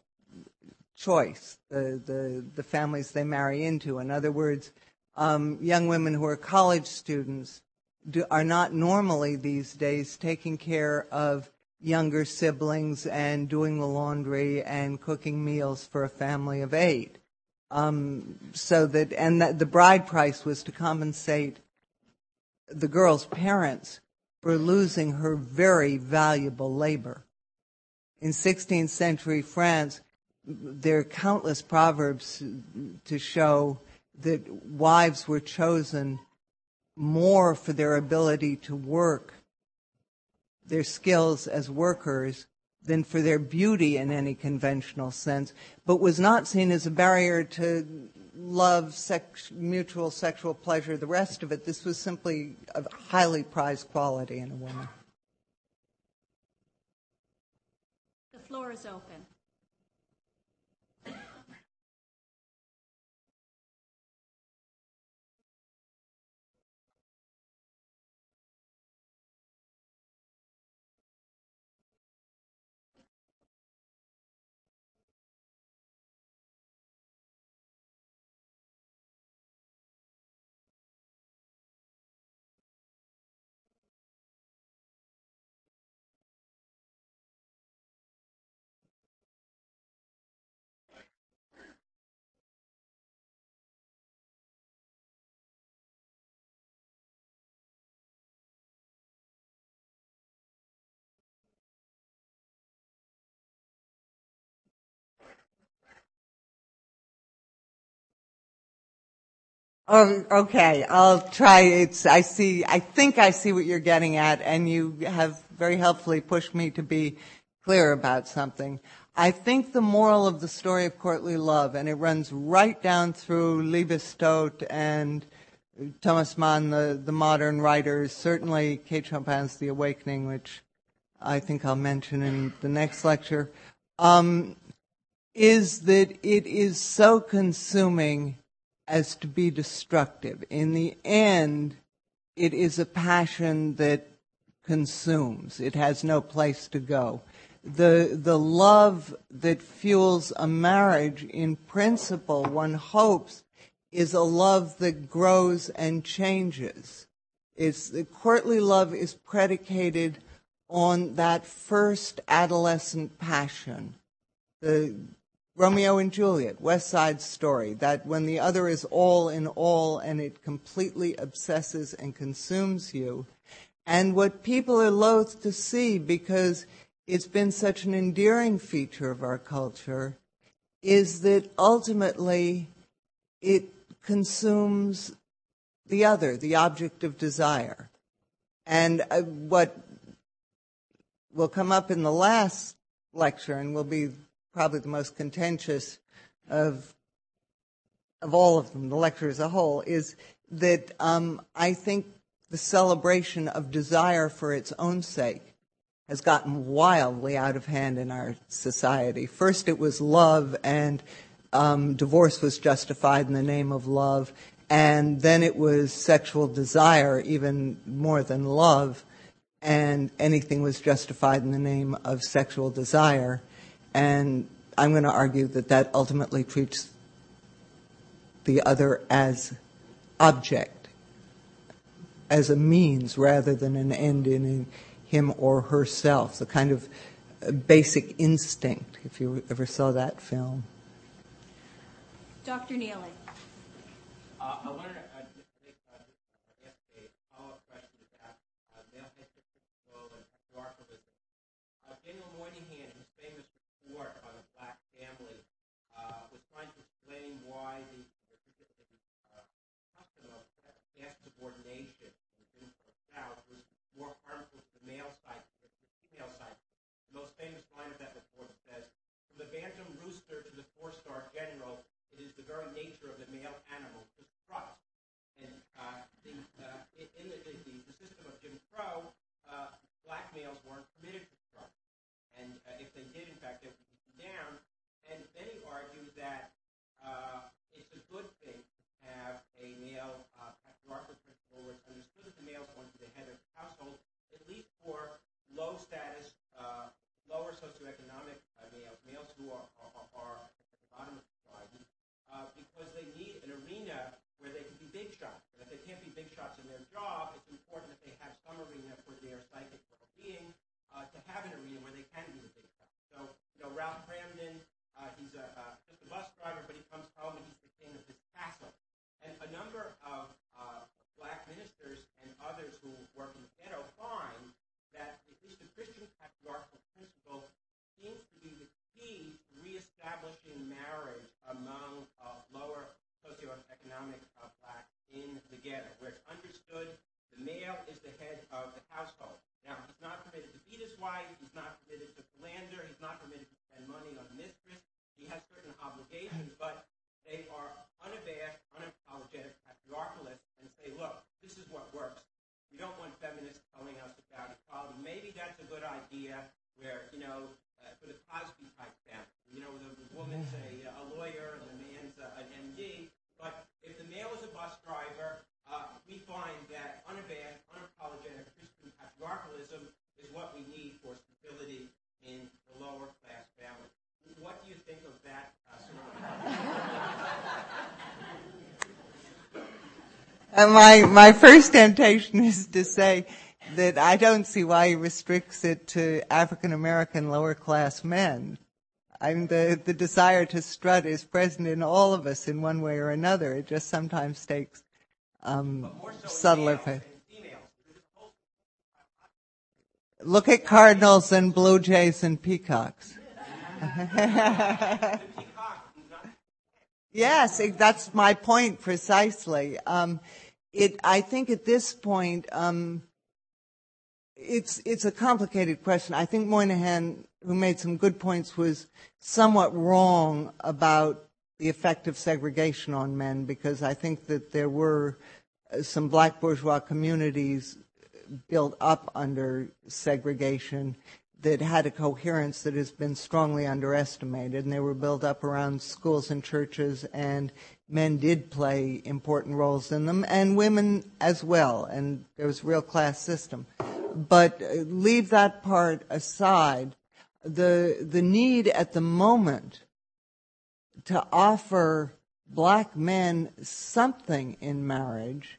choice, the, families they marry into. In other words, um, young women who are college students are not normally these days taking care of younger siblings and doing the laundry and cooking meals for a family of eight. Um, so that, and that the bride price was to compensate the girl's parents for losing her very valuable labor. In 16th century France, there are countless proverbs to show that wives were chosen more for their ability to work, their skills as workers, than for their beauty in any conventional sense, but was not seen as a barrier to love, sex, mutual sexual pleasure, the rest of it. This was simply a highly prized quality in a woman. The floor is open. Oh, okay. I'll try. It's, I see, I think I see what you're getting at, and you have very helpfully pushed me to be clear about something. I think the moral of the story of courtly love, and it runs right down through Strauss and Thomas Mann, the, the modern writers, certainly Kate Chopin's The Awakening, which I think I'll mention in the next lecture, um, is that it is so consuming as to be destructive. In the end, it is a passion that consumes. It has no place to go. The, the love that fuels a marriage, in principle, one hopes, is a love that grows and changes. It's, the courtly love is predicated on that first adolescent passion. The Romeo and Juliet, West Side Story, that when the other is all in all and it completely obsesses and consumes you. And what people are loath to see because it's been such an endearing feature of our culture is that ultimately it consumes the other, the object of desire. And uh, what will come up in the last lecture and will be probably the most contentious of of all of them, the lecture as a whole, is that um, I think the celebration of desire for its own sake has gotten wildly out of hand in our society. First, it was love, and um, divorce was justified in the name of love, and then it was sexual desire, even more than love, and anything was justified in the name of sexual desire. And I'm going to argue that that ultimately treats the other as object, as a means rather than an end in him or herself, the kind of basic instinct, if you ever saw that film. Dr. Neely. Uh, I wanted to uh, make, uh, ask a follow-up question about uh, male heterosexual and patriarchalism. Uh, Daniel Moynihan, who's famous report on the black family, uh, was trying to explain why the, the, the uh, custom of caste subordination in the South was more harmful to the male side than to the female side. The most famous line of that report says, from the bantam rooster to the four-star general, it is the very nature of the male animal to trust. And uh, the, uh, in the, the, the, system of Jim Crow, uh, black males weren't permitted to trust. And uh, if they did, in fact, they would be down. And many argue that uh, it's a good thing to have a male uh, patriarchal principle where it's understood that the males want to be the head of the household, at least for low status, lower socioeconomic males, males who are at the bottom of society, uh, because they need an arena where they can be big shots. And if they can't be big shots in their job, it's important that they have some arena for their psychic well-being have an arena where they can be the big shots. So, you know, Ralph Kramden, uh, he's a, uh, just a bus driver, but he comes home and he's the king of this castle. And a number of uh, black ministers and others who work in the ghetto find that at least the Christian patriarchal principle seems to be the key to reestablishing marriage among uh, lower socioeconomic uh, blacks in the ghetto, where it's understood the male is the head of the household. Now, he's not permitted to beat his wife. He's not permitted to philander. He's not permitted to spend money on a mistress. He has certain obligations, but they are unabashed, unapologetic patriarchalists and say, look, this is what works. We don't want feminists telling us about equality. Maybe that's a good idea where, you know, uh, for the Cosby type family. You know, the, the woman's a, a lawyer and the man's a, an MD. But if the male is a bus driver, uh, we find that unabashed, unapologetic Christian patriarchalism is what we need for stability in the lower class family. What do you think of that uh, sort of? Uh, my my first temptation is to say that I don't see why he restricts it to African American lower class men. I mean, the, desire to strut is present in all of us in one way or another. It just sometimes takes um, subtler. Look at cardinals and blue jays and peacocks. [laughs] yes, that's my point precisely. It, I think at this point, um, it's it's a complicated question. I think Moynihan who made some good points, was somewhat wrong about the effect of segregation on men because I think that there were uh, some black bourgeois communities built up under segregation that had a coherence that has been strongly underestimated, and they were built up around schools and churches, and men did play important roles in them, and women as well, and there was a real class system. But uh, leave that part aside. The the need at the moment to offer black men something in marriage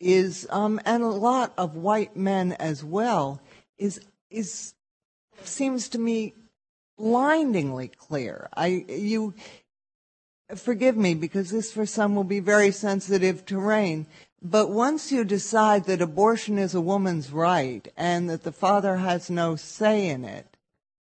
is, um, and a lot of white men as well, is is seems to me blindingly clear. I you forgive me because this for some will be very sensitive terrain. But once you decide that abortion is a woman's right and that the father has no say in it,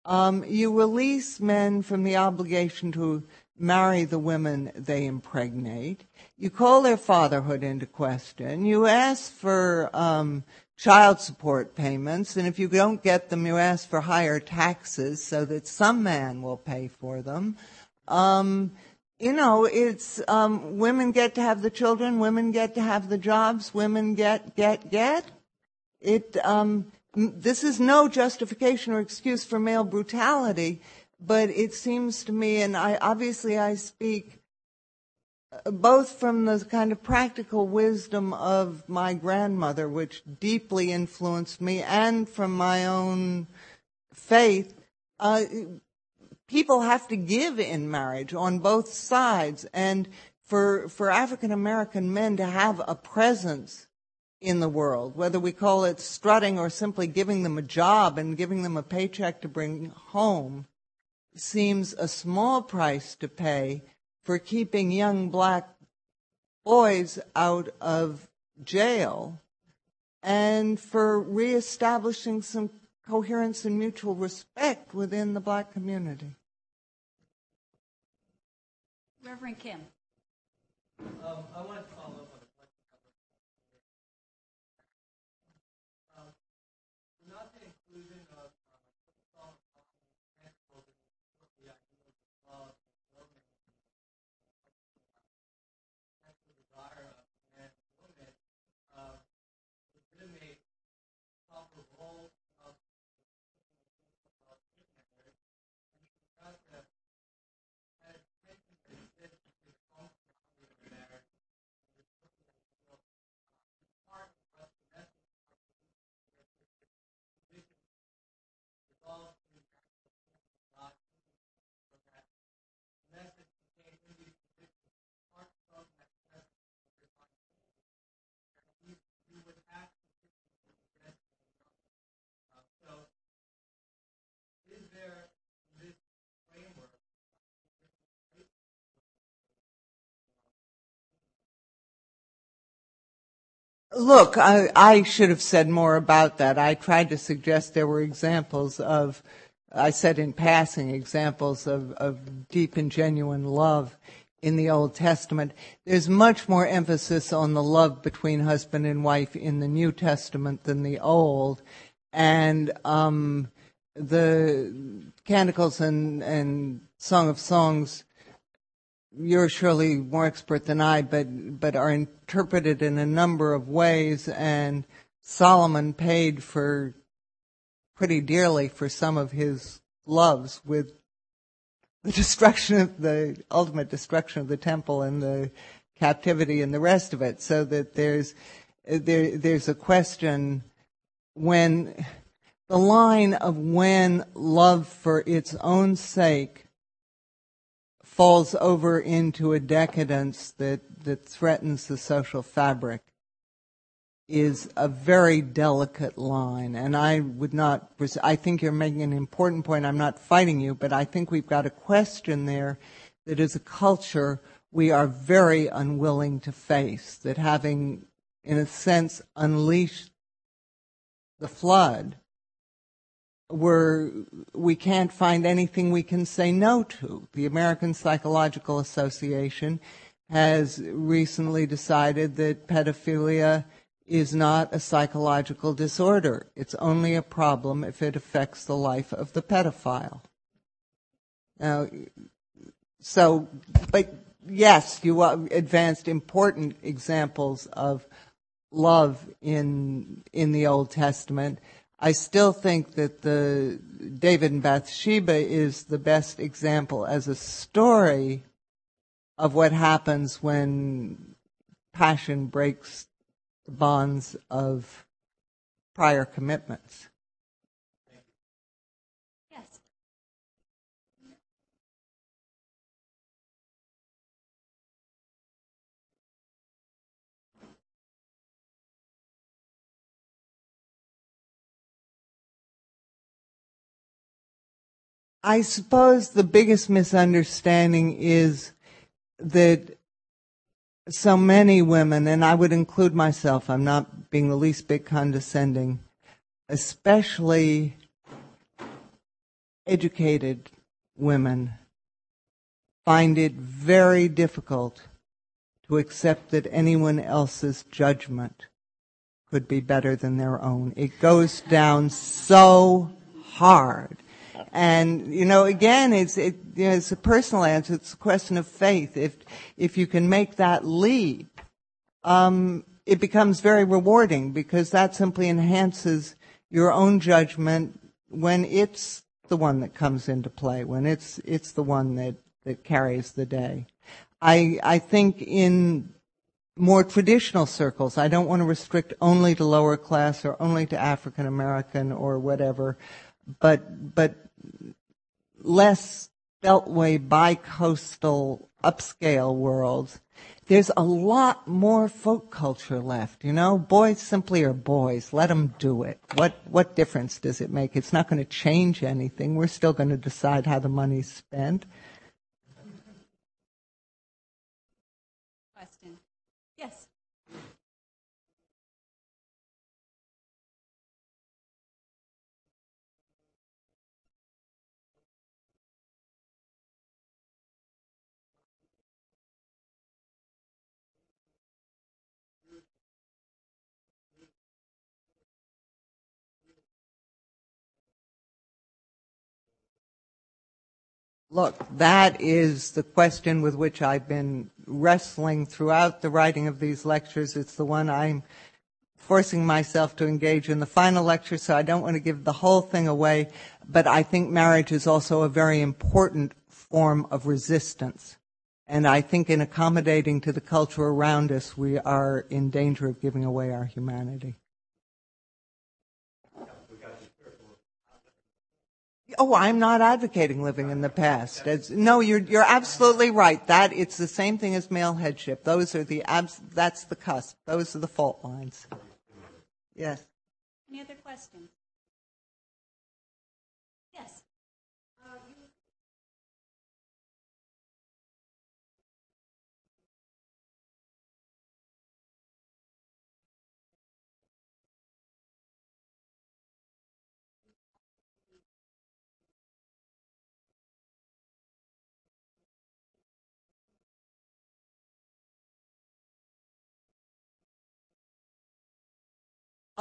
um, you release men from the obligation to marry the women they impregnate. You call their fatherhood into question. You ask for um, child support payments, and if you don't get them, you ask for higher taxes so that some man will pay for them. Um, you know, it's um, women get to have the children, women get to have the jobs, women get, get, get. It um, this is no justification or excuse for male brutality, but it seems to me, and I obviously I speak both from the kind of practical wisdom of my grandmother, which deeply influenced me, and from my own faith. Uh, people have to give in marriage on both sides, and for for African American men to have a presence in the world, whether we call it strutting or simply giving them a job and giving them a paycheck to bring home, seems a small price to pay for keeping young black boys out of jail and for reestablishing some coherence and mutual respect within the black community. Reverend Kim. Um, I want Look, I, should have said more about that. I tried to suggest there were examples of, I said in passing, examples of, deep and genuine love in the Old Testament. There's much more emphasis on the love between husband and wife in the New Testament than the Old. And um, the Canticles and Song of Songs you're surely more expert than I, but but are interpreted in a number of ways. And Solomon paid for pretty dearly for some of his loves with the destruction of the ultimate destruction of the temple and the captivity and the rest of it. So that there's there there's a question when the line of when love for its own sake falls over into a decadence that, that threatens the social fabric is a very delicate line. And I would not, I think you're making an important point. I'm not fighting you, but I think we've got a question there that as a culture we are very unwilling to face, that having, in a sense, unleashed the flood, we're, we can't find anything we can say no to. The American Psychological Association has recently decided that pedophilia is not a psychological disorder. It's only a problem if it affects the life of the pedophile. Now, so, but yes, you advanced important examples of love in in the Old Testament. I still think that the David and Bathsheba is the best example as a story of what happens when passion breaks the bonds of prior commitments. I suppose the biggest misunderstanding is that so many women, and I would include myself, I'm not being the least bit condescending, especially educated women, find it very difficult to accept that anyone else's judgment could be better than their own. It goes down so hard. And you know, again, it's it, you know, it's a personal answer. It's a question of faith. If if you can make that leap, um, it becomes very rewarding because that simply enhances your own judgment when it's the one that comes into play, when it's it's the one that that carries the day. I I think in more traditional circles, I don't want to restrict only to lower class or only to African American or whatever, but but less beltway bi-coastal upscale world, there's a lot more folk culture left. You know, boys simply are boys. Let them do it. What what difference does it make? It's not going to change anything. We're still going to decide how the money's spent. Look, that is the question with which I've been wrestling throughout the writing of these lectures. It's the one I'm forcing myself to engage in the final lecture, so I don't want to give the whole thing away. But I think marriage is also a very important form of resistance. And I think in accommodating to the culture around us, we are in danger of giving away our humanity. Oh, I'm not advocating living in the past. It's, no, you're you're absolutely right. That it's the same thing as male headship. Those are the abs. That's the cusp. Those are the fault lines. Yes. Any other questions?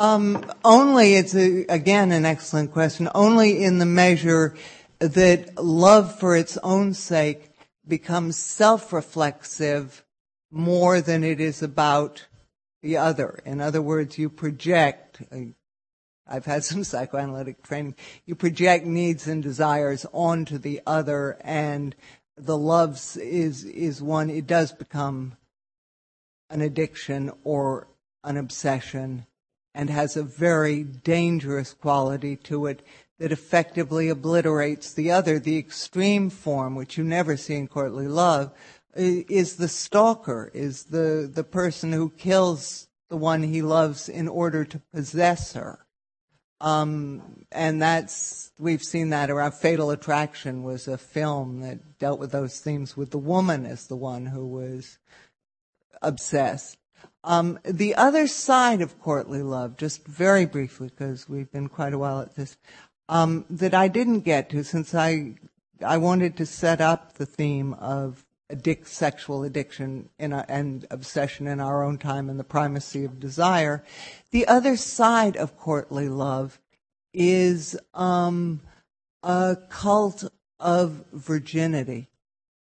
Um, only, it's again an excellent question, only in the measure that love for its own sake becomes self-reflexive more than it is about the other. In other words, you project, uh, I've had some [laughs] psychoanalytic training, you project needs and desires onto the other and the loves is, is one, it does become an addiction or an obsession and has a very dangerous quality to it that effectively obliterates the other. The extreme form, which you never see in courtly love, is the stalker, is the, the person who kills the one he loves in order to possess her. Um, and that's, we've seen that around Fatal Attraction was a film that dealt with those themes with the woman as the one who was obsessed. Um, the other side of courtly love, just very briefly, because we've been quite a while at this, um, that I didn't get to since I I wanted to set up the theme of addict, sexual addiction our, and obsession in our own time and the primacy of desire. The other side of courtly love is um, a cult of virginity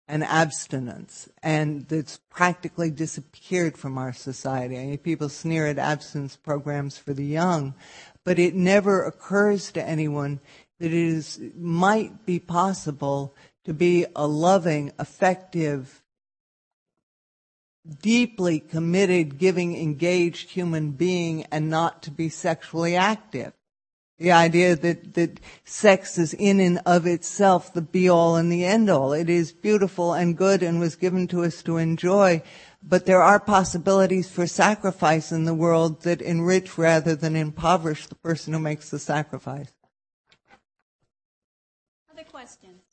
and abstinence, and it's practically disappeared from our society. I mean, people sneer at abstinence programs for the young, but it never occurs to anyone that it is, might be possible to be a loving, effective, deeply committed, giving, engaged human being and not to be sexually active. The idea that, that sex is in and of itself the be all and the end all. It is beautiful and good and was given to us to enjoy, but there are possibilities for sacrifice in the world that enrich rather than impoverish the person who makes the sacrifice. Other questions?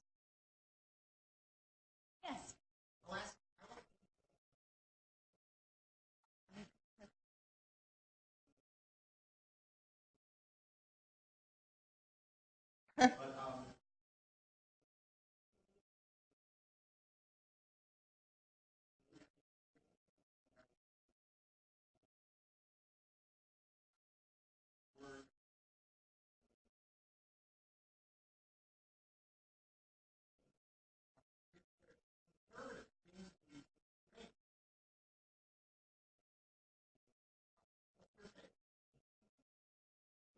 Uh, [laughs]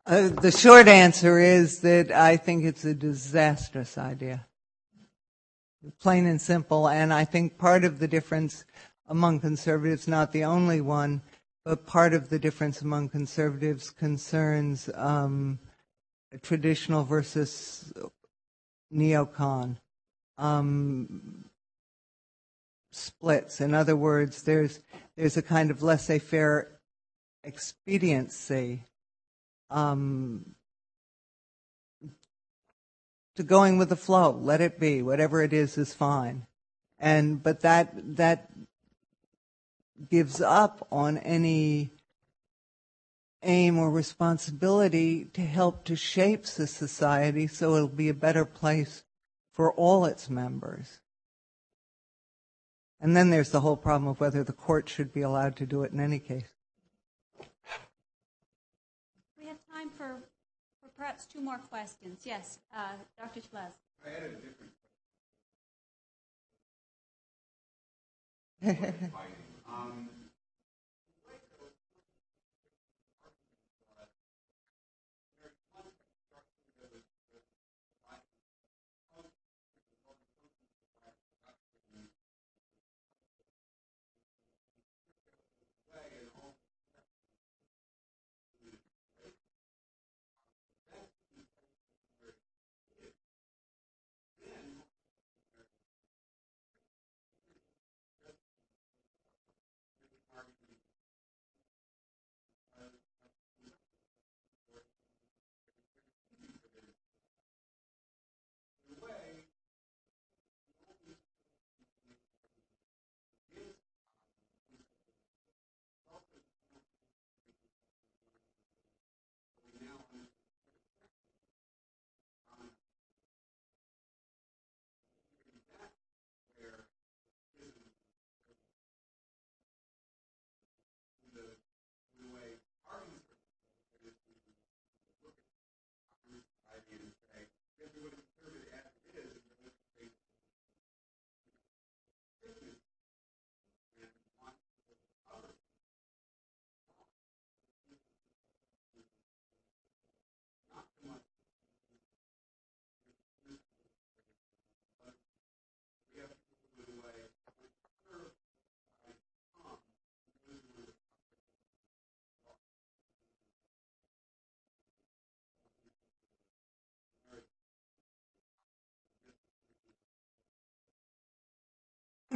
the short answer is that I think it's a disastrous idea. Plain and simple. And I think part of the difference among conservatives, not the only one, but part of the difference among conservatives concerns um, traditional versus neocon um, splits. In other words, there's there's a kind of laissez-faire expediency Um, to going with the flow. Let it be. Whatever it is is fine. And but that that gives up on any aim or responsibility to help to shape the society so it'll be a better place for all its members. And then there's the whole problem of whether the court should be allowed to do it in any case. Perhaps two more questions. Yes, uh, Dr. Schlez. I had a different question. [laughs] um,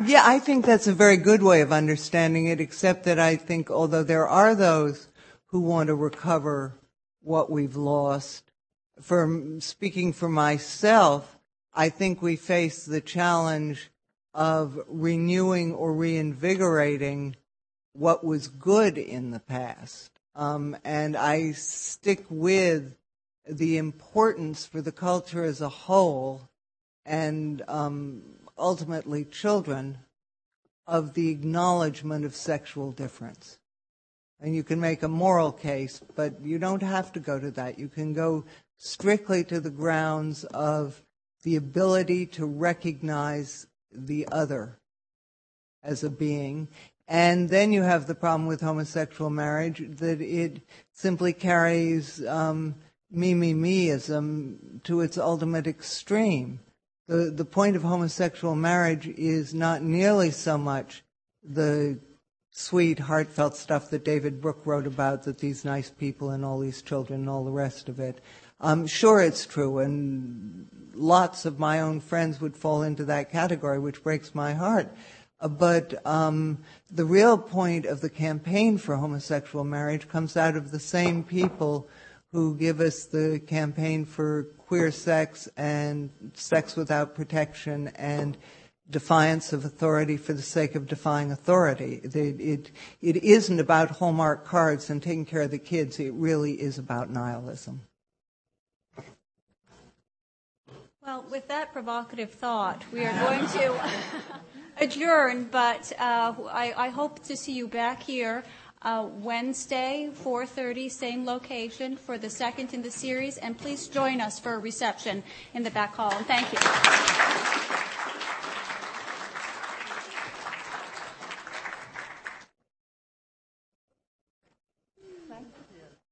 Yeah, I think that's a very good way of understanding it, except that I think although there are those who want to recover what we've lost, for speaking for myself, I think we face the challenge of renewing or reinvigorating what was good in the past. Um, and I stick with the importance for the culture as a whole and um, ultimately children of the acknowledgement of sexual difference. And you can make a moral case, but you don't have to go to that. You can go strictly to the grounds of the ability to recognize the other as a being. And then you have the problem with homosexual marriage that it simply carries um, me, me, meism to its ultimate extreme. The, the point of homosexual marriage is not nearly so much the sweet, heartfelt stuff that David Brooks wrote about, that these nice people and all these children and all the rest of it. I'm sure it's true, and lots of my own friends would fall into that category, which breaks my heart. But um, the real point of the campaign for homosexual marriage comes out of the same people who give us the campaign for queer sex and sex without protection and defiance of authority for the sake of defying authority. It, it, it isn't about Hallmark cards and taking care of the kids. It really is about nihilism. Well, with that provocative thought, we are going to [laughs] adjourn, but uh, I, I, hope to see you back here uh, Wednesday, 4.30, same location for the second in the series, and please join us for a reception in the back hall. And thank you.